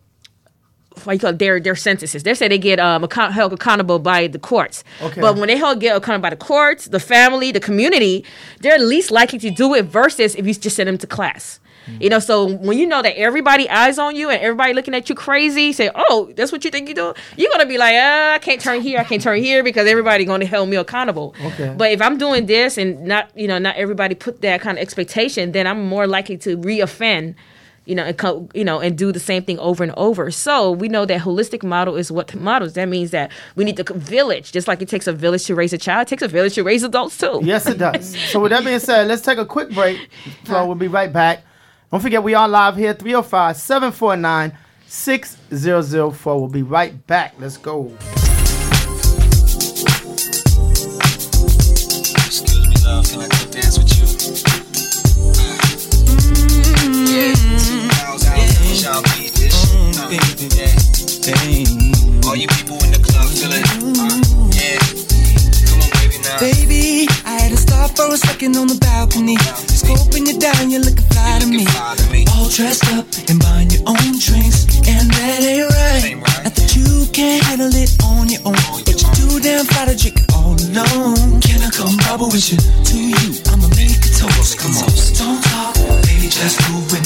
[SPEAKER 2] what you call it, their their sentences. They say they get um, account, held accountable by the courts. Okay. But when they held get accountable by the courts, the family, the community, they're least likely to do it versus if you just send them to class. Mm-hmm. You know, so when you know that everybody eyes on you and everybody looking at you crazy, say, "Oh, that's what you think you do," you're gonna be like, uh, "I can't turn here, I can't turn here," because everybody gonna hold me accountable. Okay. But if I'm doing this and not, you know, not everybody put that kind of expectation, then I'm more likely to reoffend you know, and co- you know, and do the same thing over and over. So we know that holistic model is what models. That means that we need the village, just like it takes a village to raise a child. It takes a village to raise adults too.
[SPEAKER 5] Yes, it does. so with that being said, let's take a quick break. So we'll be right back. Don't forget, we are live here 305 749 6004. We'll be right back. Let's go. Excuse me, love. Can I go dance with you? Mm-hmm. Yeah. All you people in the club feeling. Uh, yeah. Come on, baby, now. Baby, I had to stop for a second on the balcony scoping you down, you're looking fly to me. All dressed up and buying your own drinks, and that ain't right. Not that you can't handle it on your own, but you're too damn fly to drink all alone. Can I come bubble with you? To you, I'ma make a toast. Come on, don't talk, baby, just move with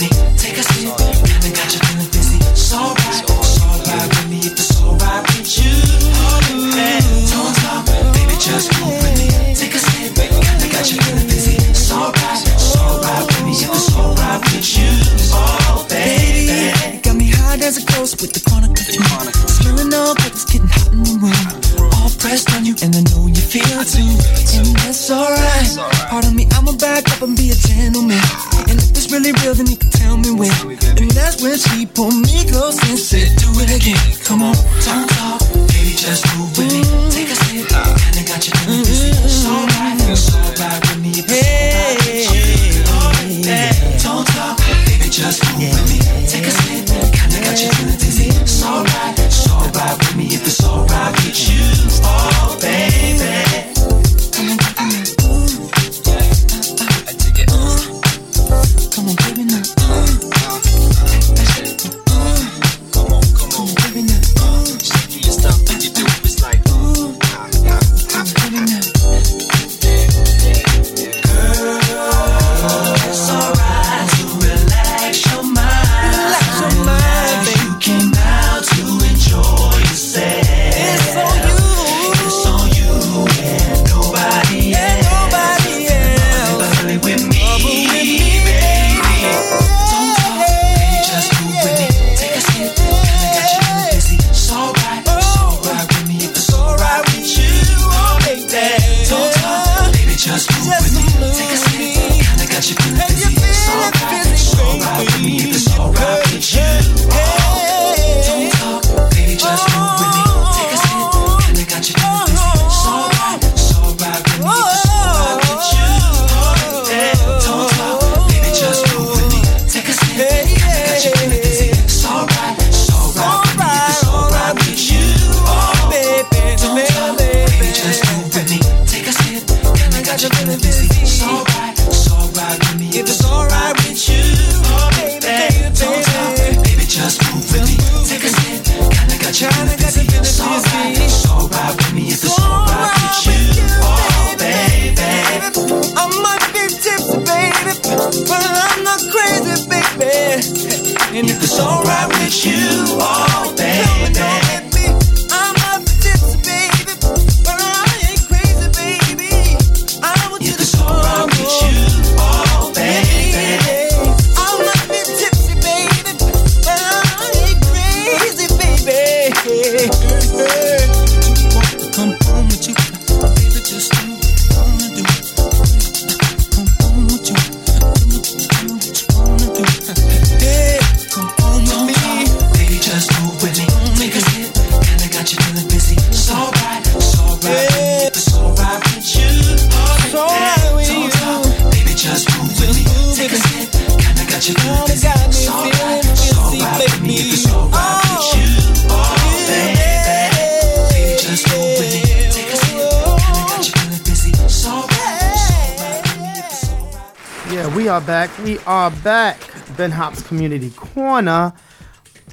[SPEAKER 1] Ben Hops Community Corner.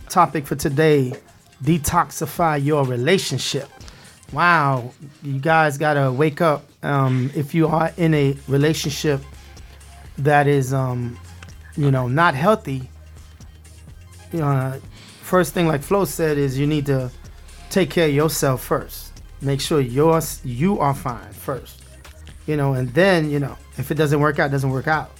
[SPEAKER 1] Topic for today detoxify your relationship. Wow, you guys got to wake up. Um, if you are in a relationship that is, um, you know, not healthy, you know, first thing, like Flo said, is you need to take care of yourself first. Make sure yours, you are fine first. You know, and then, you know, if it doesn't work out, doesn't work out.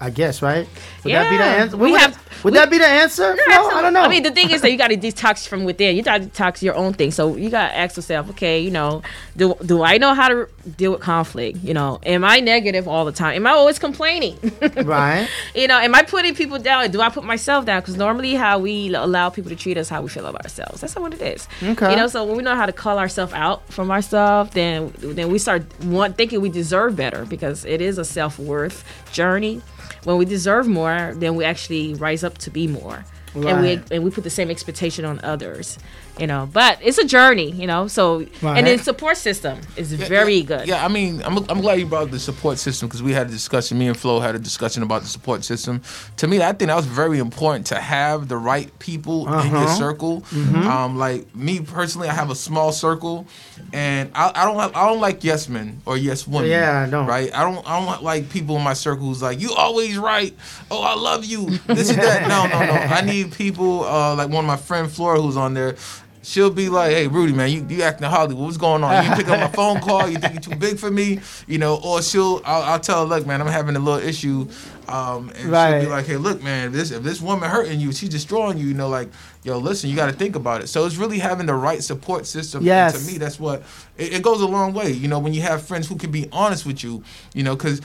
[SPEAKER 1] I guess, right? Would yeah. that be the answer? We would have. That, would we, that be the answer? No, I don't know. I
[SPEAKER 2] mean, the thing is that you got to detox from within. You got to detox your own thing. So you got to ask yourself, okay, you know, do do I know how to deal with conflict? You know, am I negative all the time? Am I always complaining?
[SPEAKER 1] right.
[SPEAKER 2] you know, am I putting people down? Do I put myself down? Because normally, how we allow people to treat us, how we feel about ourselves. That's not what it is. Okay. You know, so when we know how to call ourselves out from ourselves, then then we start want thinking we deserve better because it is a self worth journey when we deserve more, then we actually rise up to be more. Right. And we and we put the same expectation on others you know but it's a journey you know so right. and then support system is yeah, very
[SPEAKER 3] yeah,
[SPEAKER 2] good.
[SPEAKER 3] yeah i mean i'm, I'm glad you brought up the support system because we had a discussion me and Flo had a discussion about the support system. To me i think that was very important to have the right people uh-huh. in your uh-huh. circle. Mm-hmm. um, like me personally i have a small circle and i, I don't have, i don't like yes men or yes women
[SPEAKER 1] yeah i don't
[SPEAKER 3] right? I don't i don't like people in my circle who's like you always right. Oh i love you. This is that. No no no. I need people uh, like one of my friend flora who's on there she'll be like, "Hey, Rudy, man, you, you acting Hollywood. What's going on? You pick up my phone call. You think you're too big for me, you know?" Or she'll, I'll, I'll tell her, "Look, man, I'm having a little issue," um, and right. she'll be like, "Hey, look, man, if this if this woman hurting you, she's destroying you. You know, like, yo, listen, you got to think about it." So it's really having the right support system.
[SPEAKER 1] Yes.
[SPEAKER 3] And to me, that's what it, it goes a long way. You know, when you have friends who can be honest with you, you know, because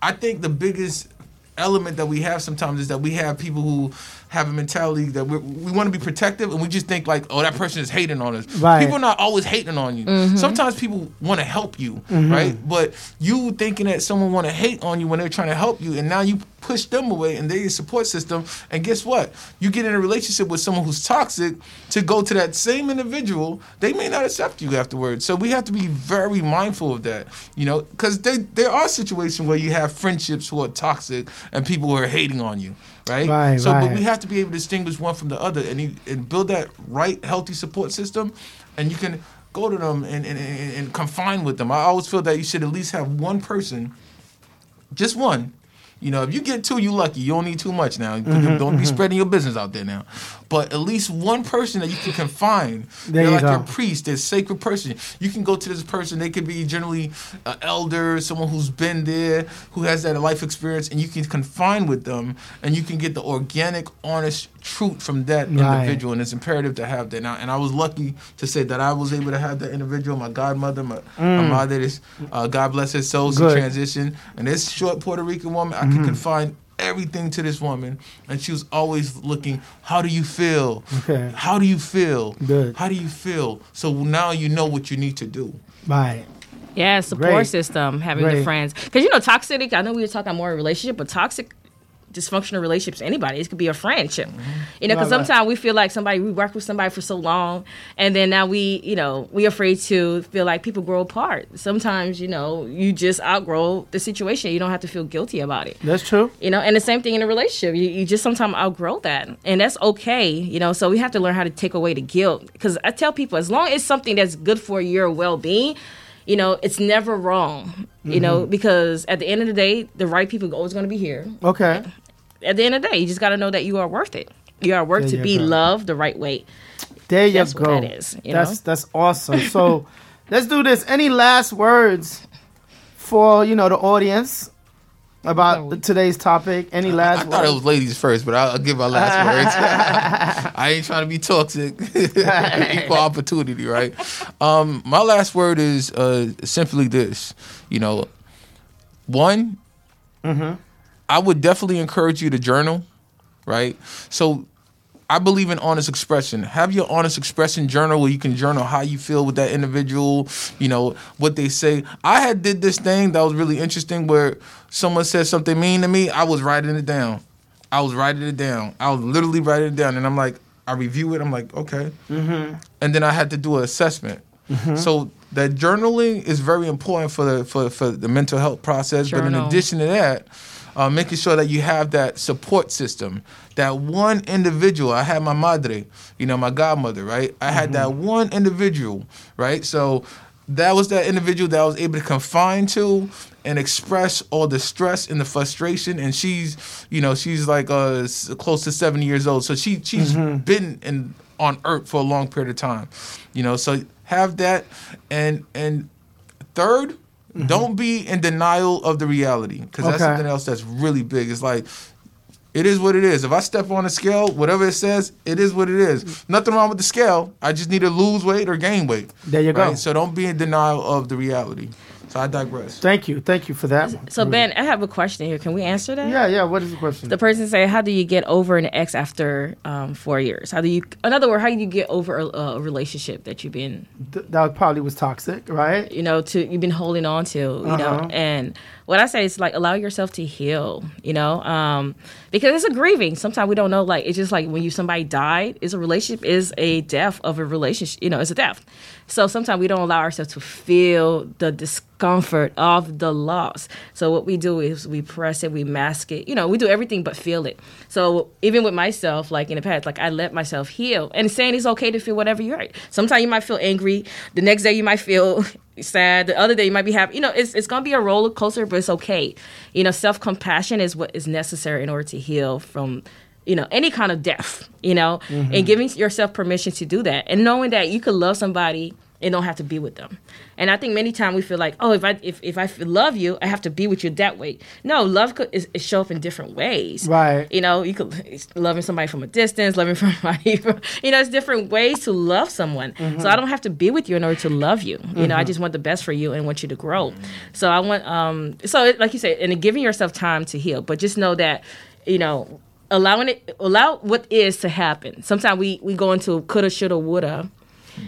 [SPEAKER 3] I think the biggest element that we have sometimes is that we have people who have a mentality that we want to be protective and we just think like, oh, that person is hating on us. Right. People are not always hating on you. Mm-hmm. Sometimes people want to help you, mm-hmm. right? But you thinking that someone want to hate on you when they're trying to help you, and now you push them away and they're your support system. And guess what? You get in a relationship with someone who's toxic to go to that same individual, they may not accept you afterwards. So we have to be very mindful of that, you know, because there are situations where you have friendships who are toxic and people who are hating on you right?
[SPEAKER 1] Right.
[SPEAKER 3] So,
[SPEAKER 1] right.
[SPEAKER 3] but we have to be able to distinguish one from the other and, and build that right, healthy support system, and you can go to them and, and, and, and confine with them. I always feel that you should at least have one person, just one, you know, if you get two, you lucky. You don't need too much now. Mm-hmm, don't mm-hmm. be spreading your business out there now. But at least one person that you can confine. There They're you like go. your priest, their sacred person. You can go to this person. They could be generally an elder, someone who's been there, who has that life experience, and you can confine with them, and you can get the organic, honest truth from that right. individual, and it's imperative to have that. Now, and I was lucky to say that I was able to have that individual. My godmother, my, mm. my mother, is uh, God bless her soul, she transitioned, and this short Puerto Rican woman, I mm-hmm. could confine everything to this woman, and she was always looking. How do you feel? Okay. How do you feel? Good. How do you feel? So now you know what you need to do.
[SPEAKER 1] Right.
[SPEAKER 2] Yeah, support Great. system, having Great. the friends. Because, you know, toxic, I know we were talking more relationship, but toxic dysfunctional relationships anybody it could be a friendship mm-hmm. you know because right, sometimes right. we feel like somebody we work with somebody for so long and then now we you know we afraid to feel like people grow apart sometimes you know you just outgrow the situation you don't have to feel guilty about it
[SPEAKER 1] that's true
[SPEAKER 2] you know and the same thing in a relationship you, you just sometimes outgrow that and that's okay you know so we have to learn how to take away the guilt because i tell people as long as something that's good for your well-being you know, it's never wrong, you mm-hmm. know, because at the end of the day, the right people are always going to be here.
[SPEAKER 1] Okay.
[SPEAKER 2] At the end of the day, you just got to know that you are worth it. You are worth there to be go. loved the right way.
[SPEAKER 1] There you that's go. that is. that's know? that's awesome. So let's do this. Any last words for you know the audience about the, today's topic? Any last? I,
[SPEAKER 3] I thought it was ladies first, but I'll, I'll give my last words. I ain't trying to be toxic. Equal opportunity, right? Um, my last word is uh, simply this. You know, one. Mm-hmm. I would definitely encourage you to journal, right? So I believe in honest expression. Have your honest expression journal where you can journal how you feel with that individual, you know, what they say. I had did this thing that was really interesting where someone said something mean to me, I was writing it down. I was writing it down. I was literally writing it down and I'm like I review it, I'm like, okay. Mm-hmm. And then I had to do an assessment. Mm-hmm. So that journaling is very important for the for, for the mental health process. Journal. But in addition to that, uh, making sure that you have that support system. That one individual, I had my madre, you know, my godmother, right? I had mm-hmm. that one individual, right? So that was that individual that I was able to confine to and express all the stress and the frustration. And she's, you know, she's like uh, close to 70 years old. So she she's mm-hmm. been in on earth for a long period of time, you know. So have that, and and third, Mm-hmm. Don't be in denial of the reality because okay. that's something else that's really big. It's like it is what it is. If I step on a scale, whatever it says, it is what it is. Nothing wrong with the scale. I just need to lose weight or gain weight.
[SPEAKER 1] There you right? go.
[SPEAKER 3] So don't be in denial of the reality. So I digress.
[SPEAKER 1] Thank you. Thank you for that.
[SPEAKER 2] So Ben, I have a question here. Can we answer that?
[SPEAKER 1] Yeah, yeah. What is the question?
[SPEAKER 2] The person say, "How do you get over an ex after um, four years? How do you, in other words, how do you get over a, a relationship that you've been
[SPEAKER 1] Th- that probably was toxic, right?
[SPEAKER 2] You know, to you've been holding on to, you uh-huh. know, and what I say is like allow yourself to heal, you know, um, because it's a grieving. Sometimes we don't know, like it's just like when you somebody died, is a relationship is a death of a relationship, you know, it's a death. So sometimes we don't allow ourselves to feel the discomfort of the loss. So what we do is we press it, we mask it. You know, we do everything but feel it. So even with myself, like in the past, like I let myself heal. And saying it's okay to feel whatever you're. Sometimes you might feel angry. The next day you might feel sad. The other day you might be happy. You know, it's it's gonna be a roller coaster, but it's okay. You know, self compassion is what is necessary in order to heal from you know any kind of death you know mm-hmm. and giving yourself permission to do that and knowing that you could love somebody and don't have to be with them. And I think many times we feel like, oh, if I if, if I love you, I have to be with you that way. No, love could is, is show up in different ways.
[SPEAKER 1] Right.
[SPEAKER 2] You know, you could loving somebody from a distance, loving somebody from, you know, it's different ways to love someone. Mm-hmm. So I don't have to be with you in order to love you. You mm-hmm. know, I mm-hmm. just want the best for you and want you to grow. So I want um so it, like you said, and giving yourself time to heal, but just know that, you know, allowing it allow what is to happen. Sometimes we we go into coulda, shoulda, woulda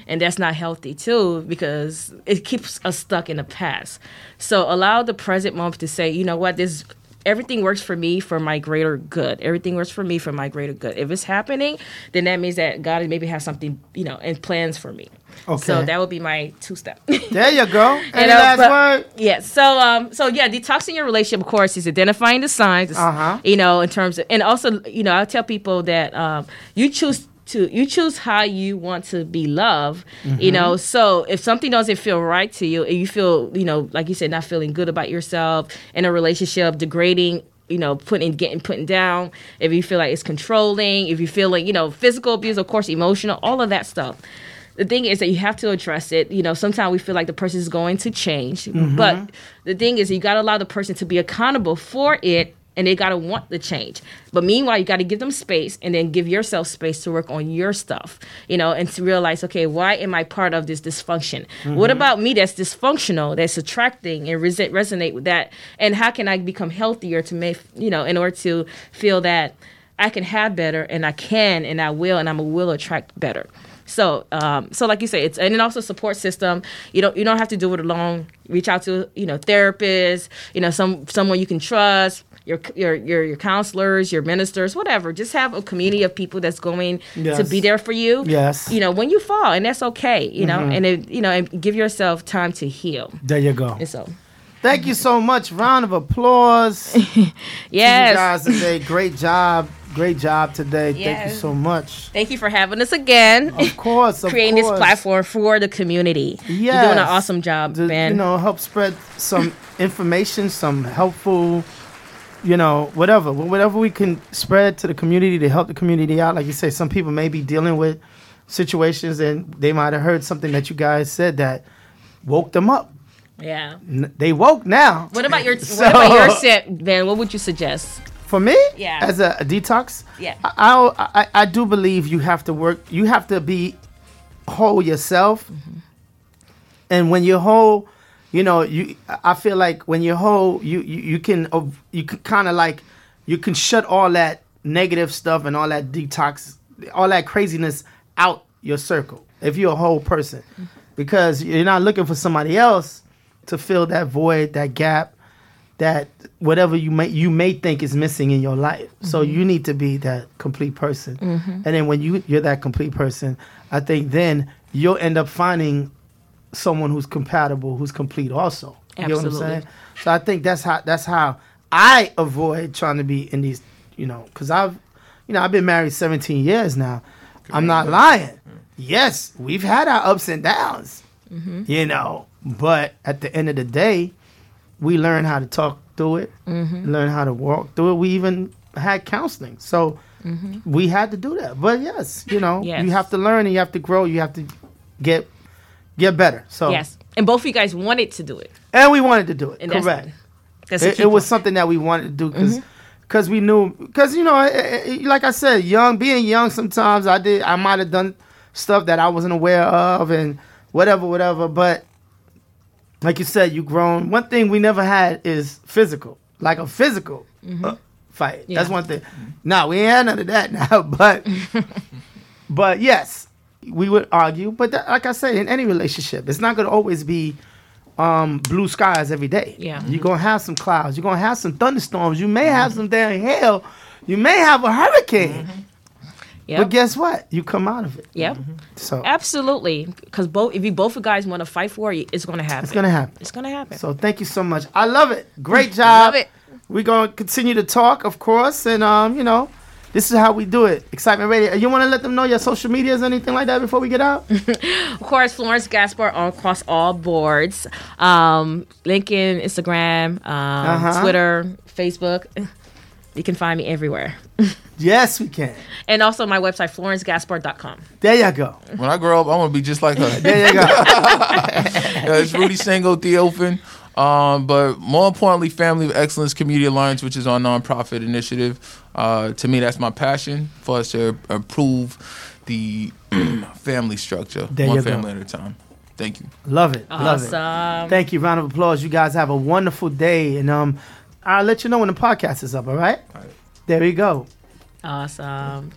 [SPEAKER 2] and that's not healthy too because it keeps us stuck in the past. So allow the present moment to say, you know what, this everything works for me for my greater good. Everything works for me for my greater good. If it's happening, then that means that God maybe has something, you know, and plans for me. Okay. So that would be my two step.
[SPEAKER 1] there you go. Any you know, last but, word?
[SPEAKER 2] Yeah. So um so yeah, detoxing your relationship, of course, is identifying the signs. Uh-huh. You know, in terms of and also, you know, I tell people that um you choose to you choose how you want to be loved mm-hmm. you know so if something doesn't feel right to you and you feel you know like you said not feeling good about yourself in a relationship degrading you know putting getting putting down if you feel like it's controlling if you feel like you know physical abuse of course emotional all of that stuff the thing is that you have to address it. You know, sometimes we feel like the person is going to change, mm-hmm. but the thing is, you got to allow the person to be accountable for it and they got to want the change. But meanwhile, you got to give them space and then give yourself space to work on your stuff, you know, and to realize, okay, why am I part of this dysfunction? Mm-hmm. What about me that's dysfunctional, that's attracting and res- resonate with that? And how can I become healthier to make, you know, in order to feel that I can have better and I can and I will and I'm a will attract better. So, um, so like you say, it's and then also support system. You don't you don't have to do it alone. Reach out to you know therapists, you know some someone you can trust your your your, your counselors, your ministers, whatever. Just have a community of people that's going yes. to be there for you.
[SPEAKER 1] Yes.
[SPEAKER 2] You know, when you fall, and that's okay. You know, mm-hmm. and it, you know, and give yourself time to heal.
[SPEAKER 1] There you go.
[SPEAKER 2] And so.
[SPEAKER 1] Thank you so much. Round of applause.
[SPEAKER 2] yes.
[SPEAKER 1] you guys today. Great job. Great job today. Yes. Thank you so much.
[SPEAKER 2] Thank you for having us again.
[SPEAKER 1] Of course. Of
[SPEAKER 2] Creating
[SPEAKER 1] course.
[SPEAKER 2] this platform for the community. Yeah. You're doing an awesome job, man.
[SPEAKER 1] You know, help spread some information, some helpful you know, whatever, whatever we can spread to the community to help the community out. Like you say, some people may be dealing with situations and they might have heard something that you guys said that woke them up.
[SPEAKER 2] Yeah,
[SPEAKER 1] N- they woke now.
[SPEAKER 2] What about your so, What about your set, Ben? What would you suggest?
[SPEAKER 1] For me,
[SPEAKER 2] yeah,
[SPEAKER 1] as a, a detox,
[SPEAKER 2] yeah,
[SPEAKER 1] I, I, I do believe you have to work. You have to be whole yourself, mm-hmm. and when you're whole you know, you I feel like when you're whole, you you, you can you can kind of like you can shut all that negative stuff and all that detox, all that craziness out your circle if you're a whole person, because you're not looking for somebody else to fill that void, that gap, that whatever you may you may think is missing in your life. Mm-hmm. So you need to be that complete person, mm-hmm. and then when you you're that complete person, I think then you'll end up finding someone who's compatible, who's complete also.
[SPEAKER 2] You Absolutely.
[SPEAKER 1] know what I'm saying? So I think that's how that's how I avoid trying to be in these, you know, because I've, you know, I've been married 17 years now. I'm not lying. Yes, we've had our ups and downs, mm-hmm. you know, but at the end of the day, we learn how to talk through it, mm-hmm. learn how to walk through it. We even had counseling, so mm-hmm. we had to do that. But yes, you know, yes. you have to learn and you have to grow. You have to get get better. So
[SPEAKER 2] yes, and both of you guys wanted to do it,
[SPEAKER 1] and we wanted to do it. And correct. That's, that's it, it was something that we wanted to do because. Mm-hmm because we knew because you know like i said young being young sometimes i did i might have done stuff that i wasn't aware of and whatever whatever but like you said you grown one thing we never had is physical like a physical mm-hmm. uh, fight yeah. that's one thing mm-hmm. no we ain't had none of that now but but yes we would argue. But that, like I said, in any relationship, it's not going to always be um, blue skies every day.
[SPEAKER 2] Yeah.
[SPEAKER 1] You're going to have some clouds. You're going to have some thunderstorms. You may have some damn hail. You may have a hurricane. Yep. But guess what? You come out of it.
[SPEAKER 2] Yep. Mm-hmm. So absolutely, because both if you both of guys want to fight for it, it's going to happen.
[SPEAKER 1] It's going to happen.
[SPEAKER 2] It's going to happen.
[SPEAKER 1] So thank you so much. I love it. Great job.
[SPEAKER 2] love it.
[SPEAKER 1] We're going to continue to talk, of course, and um, you know, this is how we do it. Excitement Radio. You want to let them know your social medias, anything like that, before we get out?
[SPEAKER 2] of course, Florence Gaspar on across all boards. Um, LinkedIn, Instagram, um, uh-huh. Twitter, Facebook. You can find me everywhere.
[SPEAKER 1] yes, we can.
[SPEAKER 2] And also my website, florencegaspar.com.
[SPEAKER 1] There you go.
[SPEAKER 3] When I grow up, I'm going to be just like her.
[SPEAKER 1] there you go.
[SPEAKER 3] yeah, it's Rudy Sango Theophan. Um, but more importantly, Family of Excellence Community Alliance, which is our nonprofit initiative. Uh, to me, that's my passion for us to improve the family structure, there one family go. at a time. Thank you.
[SPEAKER 1] Love it.
[SPEAKER 2] Awesome.
[SPEAKER 1] Love it. Thank you. Round of applause. You guys have a wonderful day, and um, I'll let you know when the podcast is up. All right. All right. There you go.
[SPEAKER 2] Awesome.